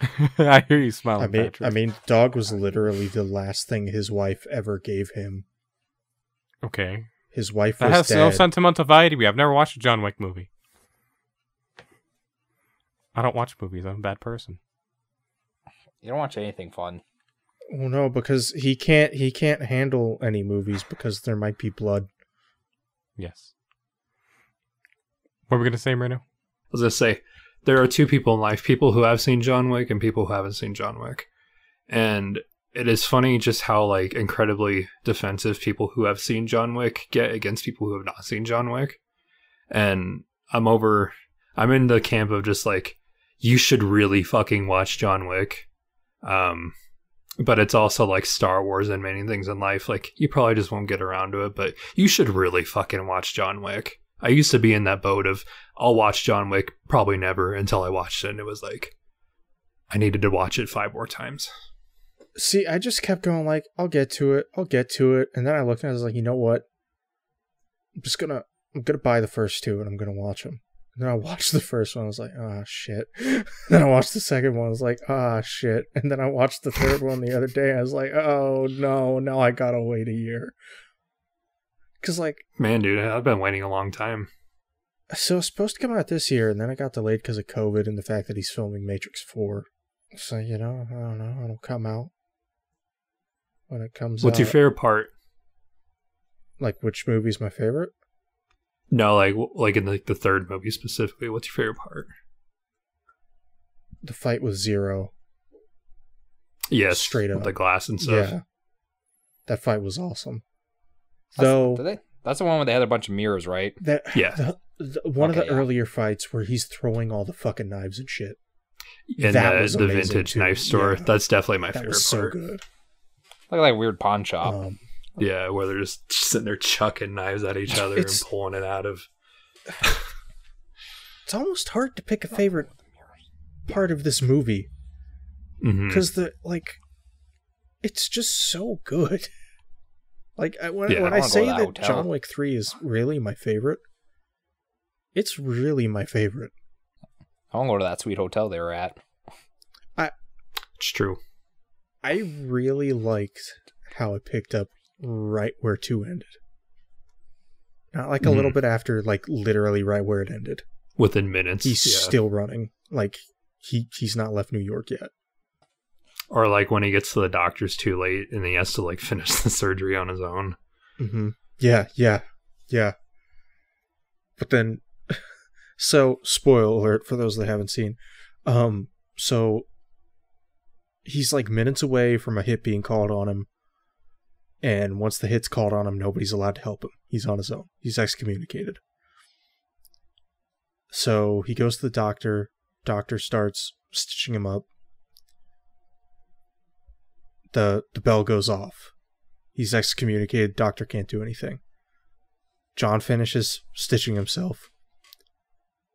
I hear you smiling. I mean, Patrick. I mean, dog was literally the last thing his wife ever gave him. okay. His wife That was has dead. no sentimental value to me. I've never watched a John Wick movie. I don't watch movies. I'm a bad person. You don't watch anything fun. Well, no, because he can't. He can't handle any movies because there might be blood. Yes. What were we gonna say, Marino? I was gonna say there are two people in life: people who have seen John Wick and people who haven't seen John Wick. And it is funny just how like incredibly defensive people who have seen John Wick get against people who have not seen John Wick. And I'm over. I'm in the camp of just like you should really fucking watch John Wick. Um, but it's also like Star Wars and many things in life. Like you probably just won't get around to it, but you should really fucking watch John Wick. I used to be in that boat of I'll watch John Wick, probably never until I watched it, and it was like I needed to watch it five more times. See, I just kept going like, I'll get to it, I'll get to it, and then I looked and I was like, you know what? I'm just gonna, I'm gonna buy the first two and I'm gonna watch them. And then I watched the first one, I was like, ah, shit. then I watched the second one, I was like, ah, shit. And then I watched the third one the other day, I was like, oh no, now I gotta wait a year. Cause like, Man, dude, I've been waiting a long time. so it's supposed to come out this year, and then it got delayed because of COVID and the fact that he's filming Matrix 4. So, you know, I don't know, it'll come out when it comes What's out. your favorite part? like which movie's my favorite? No, like like in the, the third movie specifically. What's your favorite part? The fight with Zero. Yes, Straight with up. the glass and stuff. Yeah. That fight was awesome. That's, Though did they? That's the one where they had a bunch of mirrors, right? that Yeah. the, the, one of the yeah. earlier fights where he's throwing all the fucking knives and shit. In That the, was the vintage too. knife store. Yeah. That's definitely my that favorite was so part. good. Like that weird pawn shop. Um, Yeah, where they're just sitting there chucking knives at each other It's- and pulling it out of. It's almost hard to pick a favorite part of this movie Mhm. because the like, it's just so good. Like I, when, Yeah, when I I say that that. John Wick Three is really my favorite, it's really my favorite. I want to go to that sweet hotel they were at. I. It's true. I really liked how it picked up right where two ended. Not like a little Mhm. bit after, like literally right where it ended. Within minutes. He's yeah. still running. Like he he's not left New York yet. Or like when he gets to the doctor's too late and he has to like finish the surgery on his own. hmm Yeah, yeah, yeah. But then, so spoil alert for those that haven't seen. Um, so he's like minutes away from a hit being called on him, and once the hit's called on him, nobody's allowed to help him. He's on his own. He's excommunicated. So he goes to the doctor. Doctor starts stitching him up. The the bell goes off. He's excommunicated. Doctor can't do anything. John finishes stitching himself.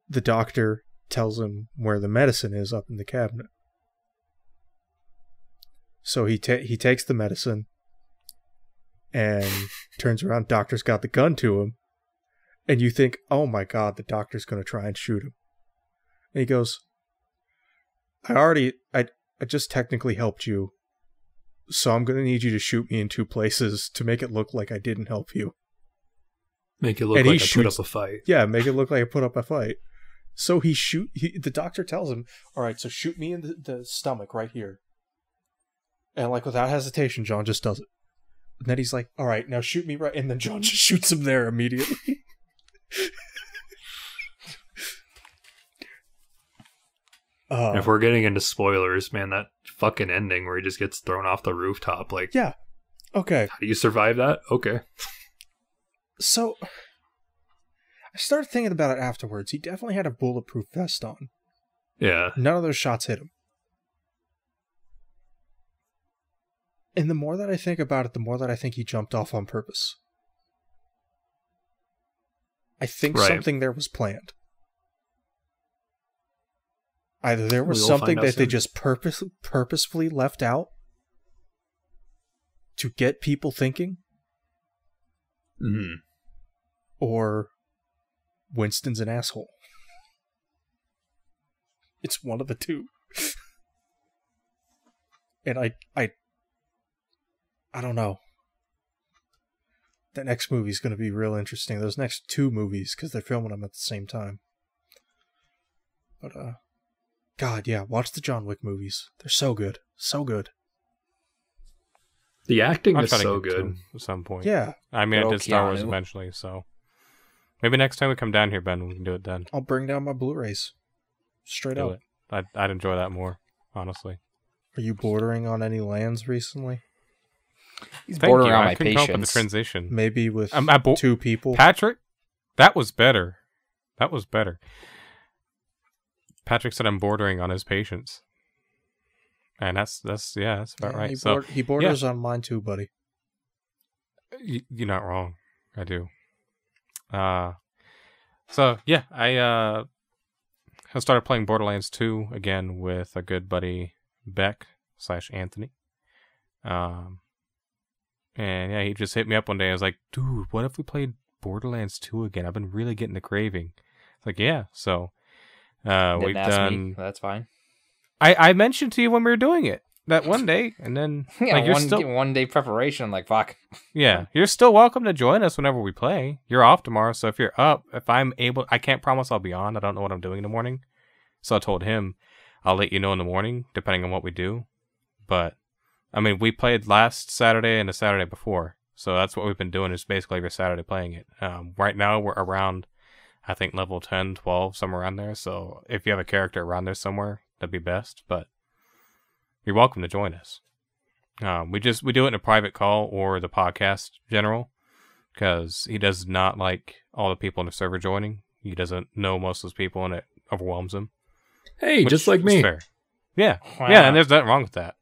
The doctor tells him where the medicine is up in the cabinet. So he ta- he takes the medicine and turns around. Doctor's got the gun to him, and you think, "Oh my god, the doctor's going to try and shoot him." And he goes, "I already, I, I just technically helped you, so I'm going to need you to shoot me in two places to make it look like I didn't help you." Make it look And like I shoots- put up a fight. Yeah, make it look like I put up a fight. So he shoot. He, the doctor tells him, "All right, so shoot me in the, the stomach right here." And like without hesitation, John just does it. And then he's like, "All right, now shoot me right," and then John just shoots him there immediately. uh, if we're getting into spoilers, man, that fucking ending where he just gets thrown off the rooftop, like, yeah. Okay. how do you survive that? Okay. So I started thinking about it afterwards. He definitely had a bulletproof vest on. Yeah. None of those shots hit him. And the more that I think about it, the more that I think he jumped off on purpose. I think Right. something there was planned. Either there was something find out that they soon. just purpose purposefully left out to get people thinking, hmm or Winston's an asshole. It's one of the two. and I I I don't know. That next movie's going to be real interesting. Those next two movies cuz they're filming them at the same time. But uh God, yeah, watch the John Wick movies. They're so good. So good. The acting I'll is try to so good. to good. 'em at some point. Yeah, I mean, I did old Star Wars eventually, so maybe next time we come down here, Ben, we can do it then. I'll bring down my Blu-rays. Straight Do up. it. I'd, I'd enjoy that more, honestly. Are you bordering on any lands recently? He's Thank bordering you. on I my couldn't come up with patience. the transition. Maybe with I'm, bo- two people. Patrick, that was better. That was better. Patrick said I'm bordering on his patience, and that's that's yeah, that's about Yeah, right. He, so bord- he borders on mine too, buddy. y- you're not wrong. I do. Uh so yeah, I uh have started playing Borderlands 2 again with a good buddy Beck slash Anthony. Um and yeah, he just hit me up one day. I was like, dude, what if we played Borderlands 2 again? I've been really getting the craving. It's like, yeah, so uh we've done me. That's fine. I, I mentioned to you when we were doing it that one day and then Yeah, like you're one, still one day preparation. I'm like, fuck. yeah, you're still welcome to join us whenever we play. You're off tomorrow, so if you're up, if I'm able, I can't promise I'll be on. I don't know what I'm doing in the morning, so I told him I'll let you know in the morning, depending on what we do. But I mean, we played last Saturday and the Saturday before, so that's what we've been doing. Is basically every Saturday playing it. Um, right now we're around, I think level 10, 12, somewhere around there. So if you have a character around there somewhere, that'd be best. But you're welcome to join us. Um, we just we do it in a private call or the podcast general because he does not like all the people in the server joining. He doesn't know most of those people and it overwhelms him. Hey, just like me. Fair. Yeah, Wow. yeah, and there's nothing wrong with that.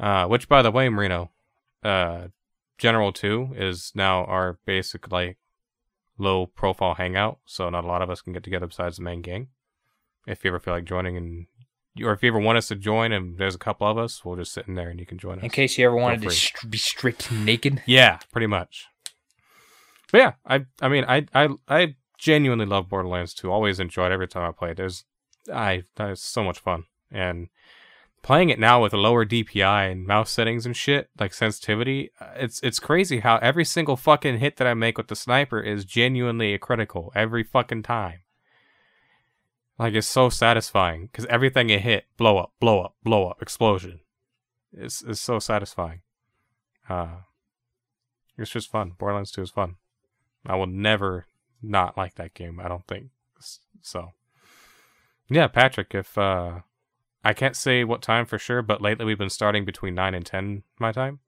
Uh, which, by the way, Marino, uh, General Two is now our basic like low profile hangout, so not a lot of us can get together besides the main gang. If you ever feel like joining, and or if you ever want us to join, and there's a couple of us, we'll just sit in there and you can join us. In case you ever wanted to st- be stripped naked. Yeah, pretty much. But yeah, I I mean I I I genuinely love Borderlands 2. Always enjoyed every time I played. There's I that is so much fun. And playing it now with a lower DPI and mouse settings and shit, like sensitivity, uh, it's it's crazy how every single fucking hit that I make with the sniper is genuinely a critical every fucking time. Like it's so satisfying because everything it hit, blow up, blow up, blow up, explosion. It's it's so satisfying. Uh it's just fun. Borderlands 2 is fun. I will never not like that game, I don't think. So, yeah, Patrick, if uh I can't say what time for sure, but lately we've been starting between 9 and 10 my time.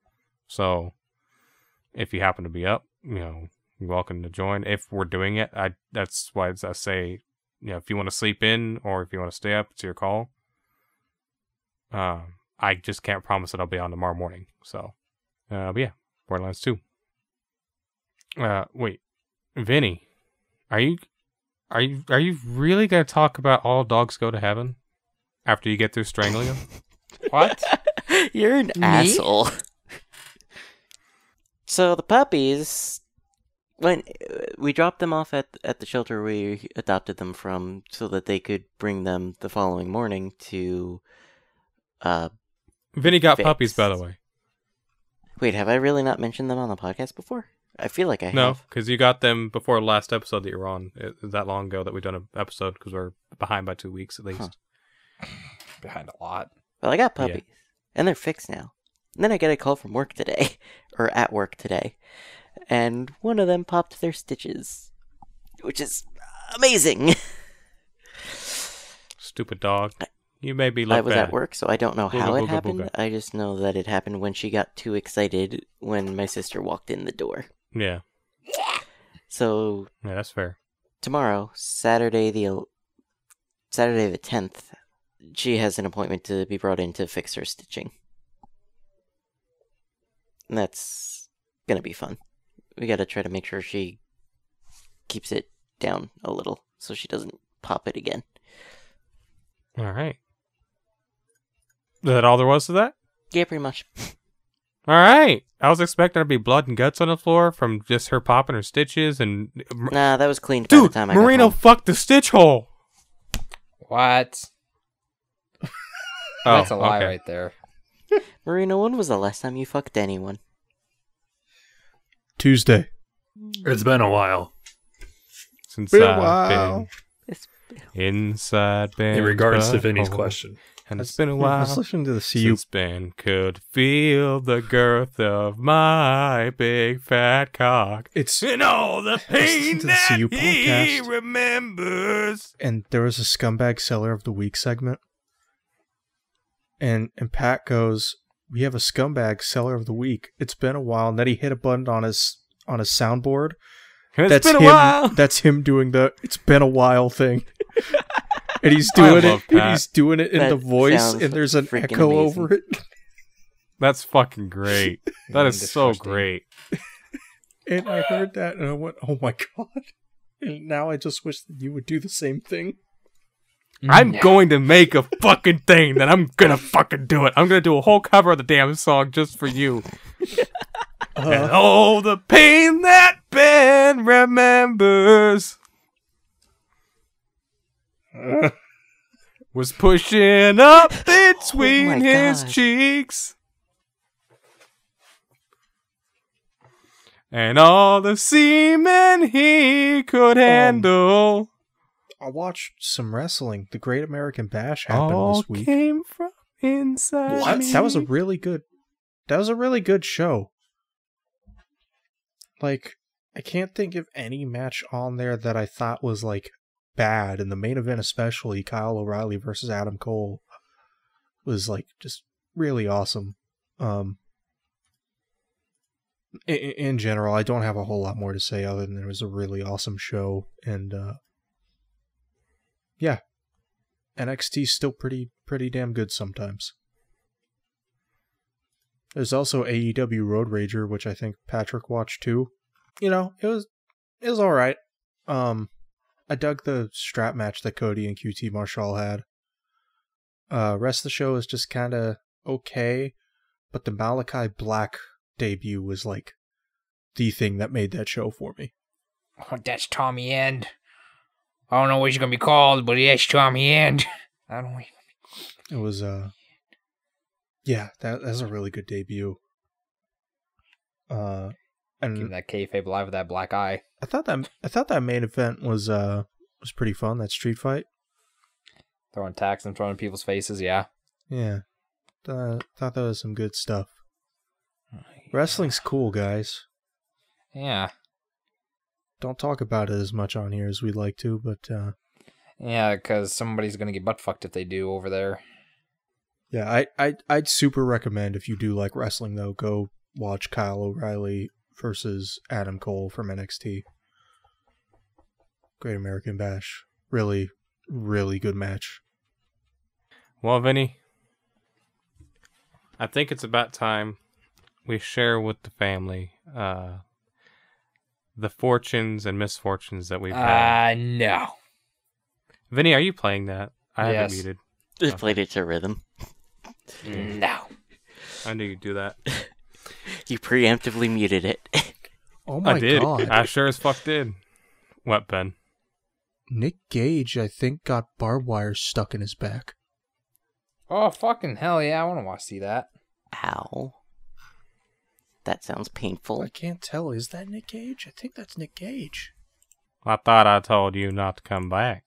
So, if you happen to be up, you know, you're welcome to join. If we're doing it, I that's why I say, you know, if you want to sleep in or if you want to stay up, it's your call. Um, I just can't promise that I'll be on tomorrow morning. So, uh, but yeah, Borderlands 2. Uh, wait, Vinny, are you, are you, are you really gonna talk about all dogs go to heaven after you get through strangling them? What? You're an Me? asshole. so the puppies, when we dropped them off at at the shelter we adopted them from, so that they could bring them the following morning to. Uh, Vinny got Fixed. puppies, by the way. wait, have I really not mentioned them on the podcast before? I feel like I No, have. because you got them before the last episode that you were on. It, it that long ago that we've done an episode because we're behind by two weeks at least. Huh. Behind a lot. Well, I got Yeah. puppies, and they're fixed now. And then I get a call from work today, or at work today, and one of them popped their stitches, which is amazing. Stupid dog. You made me look I was bad. at work, so I don't know Booga, how it booga, happened. booga. I just know that it happened when she got too excited when my sister walked in the door. Yeah, So yeah, that's fair. tomorrow, Saturday the Saturday the tenth, she has an appointment to be brought in to fix her stitching. And that's gonna be fun. We gotta try to make sure she keeps it down a little so she doesn't pop it again. All right. Is that all there was to that? Yeah, pretty much. All right. I was expecting there to be blood and guts on the floor from just her popping her stitches and. Nah, that was cleaned by Dude, the time I Marino got home. fucked the stitch hole. What? Oh, That's a oh, lie okay. right there. Marino, when was the last time you fucked anyone? Tuesday. It's been a while. Since Been a I've while. been It's inside Ben. In regards to Vinny's butthole. Oh. question. And it's been a I while was listening to the CU. since Ben could feel the girth of my big fat cock. It's And all the pain to the that CU he remembers. and there was a scumbag seller of the week segment, and and Pat goes, "We have a scumbag seller of the week. It's been a while." And then he hit a button on his on his soundboard. It's that's been a him. while. That's him doing the "It's been a while" thing. And he's doing it. And he's doing it in That the voice, and there's an echo amazing. over it. That's fucking great. That is so great. And I heard that, and I went, "Oh my god!" And now I just wish that you would do the same thing. I'm going to make a fucking thing that I'm gonna fucking do it. I'm gonna do a whole cover of the damn song just for you. and Uh, all the pain that Ben remembers was pushing up between my his God. cheeks. And all the semen he could handle. I watched some wrestling. The Great American Bash happened all this week. came from inside. What? me. That was a really good. That was a really good show. Like, I can't think of any match on there that I thought was like bad, and the main event especially, Kyle O'Reilly versus Adam Cole, was like just really awesome. Um, in, in general, I don't have a whole lot more to say other than it was a really awesome show, and uh, yeah, NXT's still pretty pretty damn good sometimes. There's also AEW Road Rager, which I think Patrick watched too. You know, it was it was all right. Um, I dug the strap match that Cody and QT Marshall had. Uh, rest of the show is just kind of okay, but the Malachi Black debut was like the thing that made that show for me. Oh, that's Tommy End. I don't know what he's gonna be called, but yes, Tommy End. I don't. know. It was uh, yeah, that that's a really good debut. Uh, Keeping and that kayfabe alive with that black eye. I thought that I thought that main event was uh was pretty fun. That street fight. Throwing tacks and throwing people's faces. Yeah. Yeah. Uh, thought that was some good stuff. Wrestling's cool, guys. Yeah. Don't talk about it as much on here as we'd like to, but uh, Yeah, because somebody's gonna get butt fucked if they do over there. yeah, I, I I'd super recommend if you do like wrestling though, go watch Kyle O'Reilly versus Adam Cole from NXT. Great American Bash. Really, really good match. Well, Vinny, I think it's about time we share with the family uh, the fortunes and misfortunes that we've had. Uh, no. Vinny, are you playing that? I have yes. it muted. Just played it to rhythm. No. I knew you'd do that. You preemptively muted it. Oh my I did. god. I sure as fuck did. What, Ben? Nick Gage, I think, got barbed wire stuck in his back. Oh, fucking hell yeah. I want to watch see that. Ow. That sounds painful. I can't tell. Is that Nick Cage? I think that's Nick Cage. I thought I told you not to come back.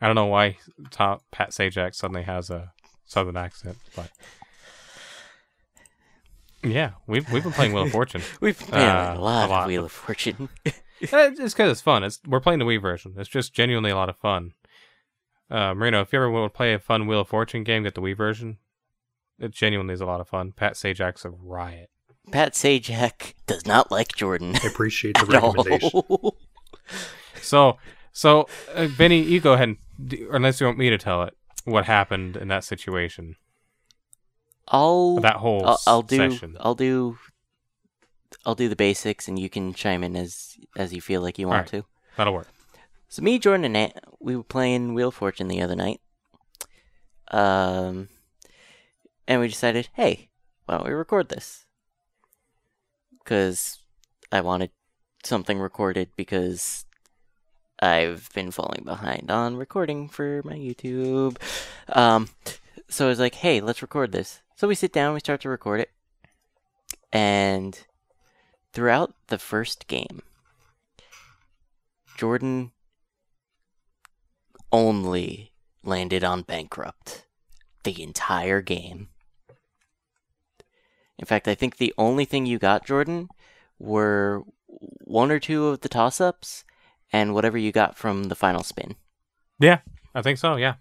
I don't know why Tom, Pat Sajak suddenly has a southern accent, but yeah, we've we've been playing Wheel of Fortune. We've played Uh, a lot a lot. of Wheel of Fortune. It's because it's fun. It's we're playing the Wii version. It's just genuinely a lot of fun. Uh, Marino, if you ever want to play a fun Wheel of Fortune game, get the Wii version. It genuinely is a lot of fun. Pat Sajak's a riot. Pat Sajak does not like Jordan I appreciate the at all. recommendation. So, so uh, Benny, you go ahead and, do, unless you want me to tell it, what happened in that situation, I'll that whole I'll, I'll do session. I'll do I'll do the basics and you can chime in as as you feel like you want Alright. to. That'll work. So me, Jordan, and Ant, we were playing Wheel of Fortune the other night. Um, and we decided, hey, why don't we record this? Because I wanted something recorded because I've been falling behind on recording for my YouTube. Um, so I was like, hey, let's record this. So we sit down, we start to record it, and throughout the first game, Jordan only landed on bankrupt the entire game. In fact, I think the only thing you got, Jordan, were one or two of the toss ups and whatever you got from the final spin. Yeah, I think so. Yeah.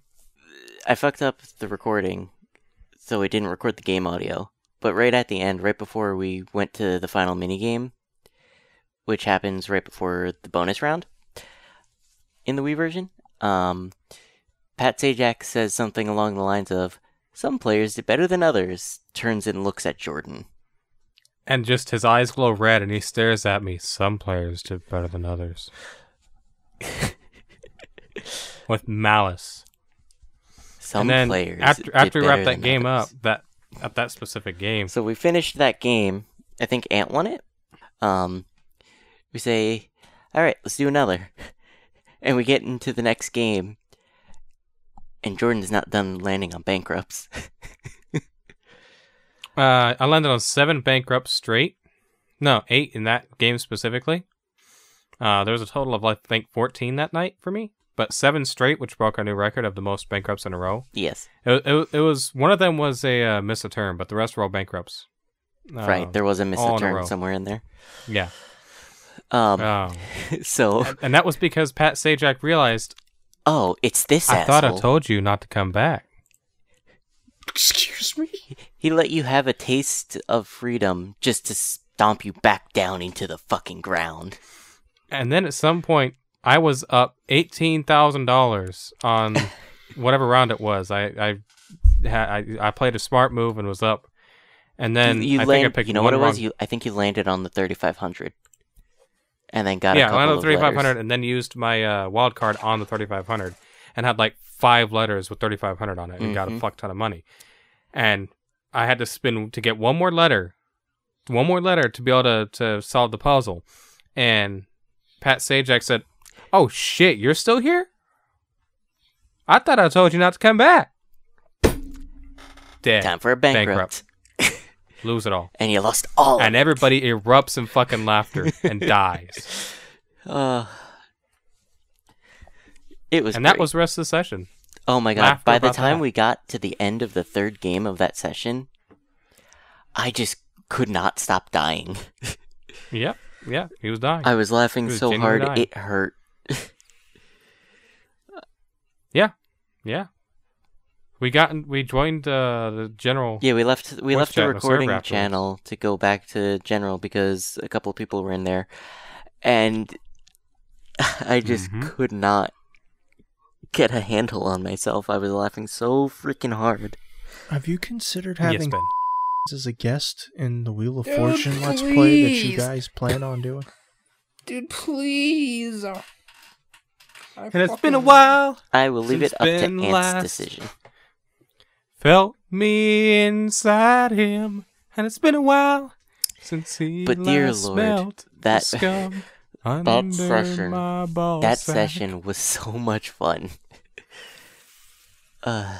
I fucked up the recording, so it didn't record the game audio. But right at the end, right before we went to the final minigame, which happens right before the bonus round in the Wii version, um, Pat Sajak says something along the lines of, Some players did better than others, turns and looks at Jordan. And just his eyes glow red, and he stares at me. Some players did better than others. With malice. Some and then players. after after we wrapped that game others. up, that at that specific game, So we finished that game. I think Ant won it. Um, we say, all right, let's do another. And we get into the next game. And Jordan's not done landing on bankrupts. uh, I landed on seven bankrupt straight. No, eight in that game specifically. Uh, there was a total of I think fourteen that night for me, but seven straight, which broke our new record of the most bankrupts in a row. yes, It, it, it was one of them was a uh, miss a turn, but the rest were all bankrupts. right. Um, There was a miss a turn somewhere in there. Yeah. Um, Um, so, and, and that was because Pat Sajak realized oh, it's this asshole. I asshole. thought I told you not to come back. Excuse me? he let you have a taste of freedom just to stomp you back down into the fucking ground. And then at some point, I was up eighteen thousand dollars on whatever round it was. I I I, I played a smart move and was up, and then you, you I land, think I picked you know what it was? wrong- You, I think you landed on the 3500, and then got yeah, a couple I of the 3500 and then used my uh, wild card on the 3500 and had like five letters with 3500 on it and got a Mhm. fuck ton of money. And I had to spin to get one more letter, one more letter to be able to, to solve the puzzle. And Pat Sajak said, Oh shit, you're still here? I thought I told you not to come back. Dead. Time for a bankrupt. Lose it all. And you lost all. And everybody erupts in fucking laughter and dies. it. Uh, it was. And that was the rest of the session. Oh my god! laughter By the time that. we got to the end of the third game of that session, I just could not stop dying. Yep. Yeah. He was dying. I was laughing was so hard dying. it hurt. Yeah, yeah. We got we joined uh, the general. Yeah, we left we left the chat the recording channel to go back to general because a couple of people were in there, and I just Mhm. could not get a handle on myself. I was laughing so freaking hard. Have you considered having Ben. as a guest in the Wheel of Dude, Fortune Let's Play that you guys plan on doing? Dude, please. And it's been a while. I will leave it up to Ben Ant's last- decision. Felt me inside him, and it's been a while since he But dear Lord, that- scum under session- my ball that sack. session was so much fun. Uh,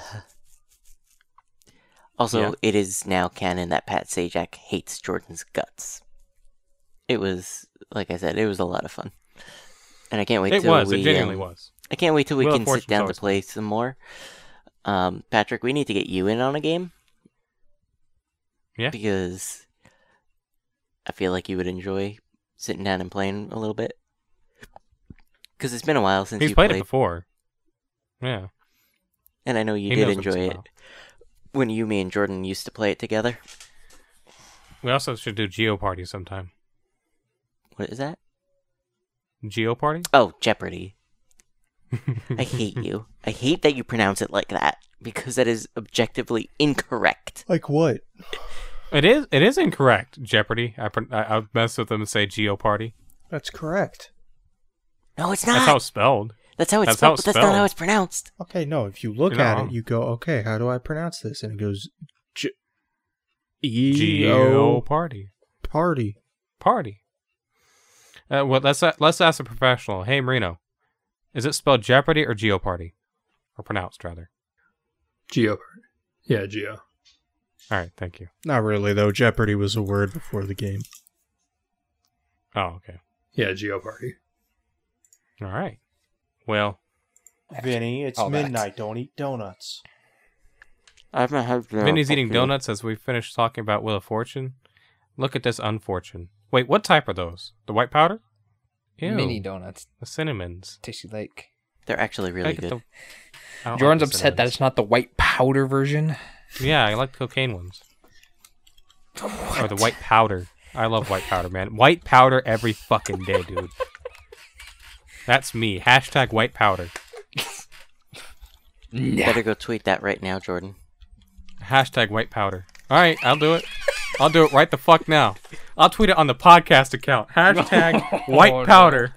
also, Yeah. it is now canon that Pat Sajak hates Jordan's guts. It was, like I said, it was a lot of fun, and I can't wait It till was. we. It genuinely um, was. I can't wait till we Wheel can sit down to play some more. Um, Patrick, we need to get you in on a game. Yeah. Because I feel like you would enjoy sitting down and playing a little bit. Because it's been a while since He's you played, played, it before. Yeah. and I know you He did knows what it's enjoy it about. when you, me, and Jordan used to play it together. We also should do Geo Party sometime. What is that? Geo Party? Oh, Jeopardy. I hate you. I hate that you pronounce it like that because that is objectively incorrect. Like what? It is. It is incorrect. Jeopardy. I pr- I, I mess with them and say Geo Party. That's correct. No, it's not. That's how it's spelled. That's how it's That's spelled, how it's but that's not how it's pronounced. Okay, no, if you look You're at wrong. it, you go, okay, how do I pronounce this? And it goes G- E Geo Party. party. Party. Uh, well, let's let's ask a professional. Hey, Marino, is it spelled Jeopardy or Geo Party, or pronounced rather? Geo. Yeah, Geo. All right, thank you. Not really though. Jeopardy was a word before the game. Oh, okay. Yeah, Geo Party. All right. Well, Vinny, it's all that. midnight. Don't eat donuts. I haven't had. Vinny's eating donuts as we finish talking about Wheel of Fortune. Look at this unfortune. Wait, what type are those? The white powder? Ew, Mini donuts. the cinnamons. Tasty like. They're actually really good. the- I Jordan's like the upset that it's not the white powder version. Yeah, I like the cocaine ones. Or the white powder. I love white powder, man. White powder every fucking day, dude. That's me. Hashtag white powder. Better go tweet that right now, Jordan. Hashtag white powder. All right, I'll do it. I'll do it right the fuck now. I'll tweet it on the podcast account. Hashtag oh, white Oh, powder.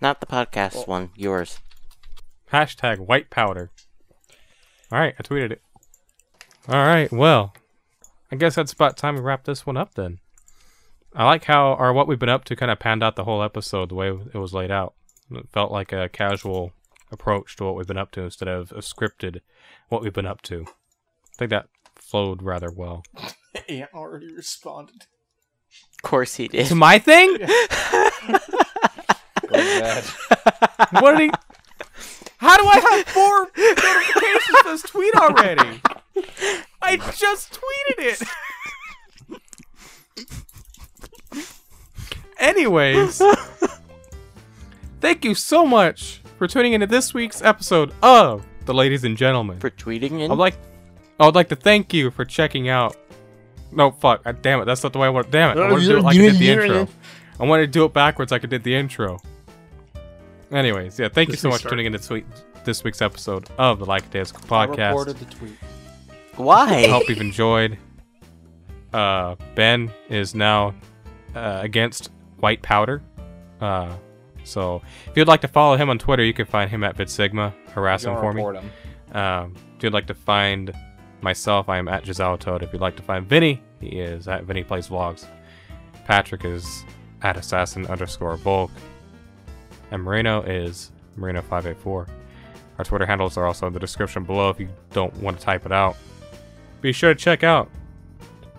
Not the podcast one, yours. Hashtag white powder. All right, I tweeted it. All right, well, I guess that's about time we wrap this one up then. I like how or what we've been up to kind of panned out the whole episode the way it was laid out. It felt like a casual approach to what we've been up to instead of a scripted what we've been up to. I think that flowed rather well. Ant already responded. Of course he did. To my thing? what did he? How do I have four notifications for this tweet already? I just tweeted it. Anyways, thank you so much for tuning into this week's episode of the Ladies and Gentlemen. For tweeting in? I'd like, I would like to thank you for checking out. No, fuck, uh, damn it, that's not the way I want. Damn it, I want to do it like I did the intro. I wanted to do it backwards like I did the intro. Anyways, yeah, thank you so much for tuning into sweet, this week's episode of the Like Days I podcast. reported the tweet. Why? I hope you've enjoyed. uh, Ben is now uh, against white powder. Uh, so if you'd like to follow him on Twitter, you can find him at VidSigma. Harass him for me. report him. Um, if you'd like to find myself, I am at JazawaToad. If you'd like to find Vinny, he is at Vinny Plays Vlogs. Patrick is at Assassin underscore Volke. And Marino is Marino584. Our Twitter handles are also in the description below if you don't want to type it out. Be sure to check out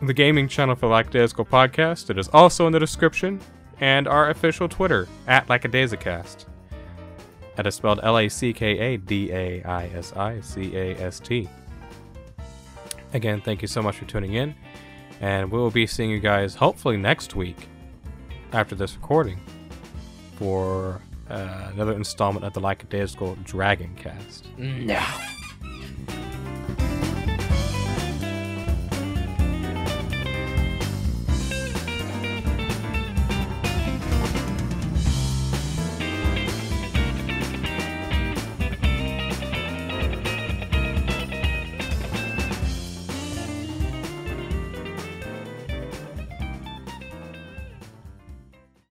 the gaming channel for Lackadaisical Podcast. It is also in the description. And our official Twitter, at Lackadaisicast. That is spelled L A C K A D A I S I C A S T. Again, thank you so much for tuning in. And we will be seeing you guys hopefully next week after this recording for uh, another installment of the Lackadaisical Dragon Cast. No.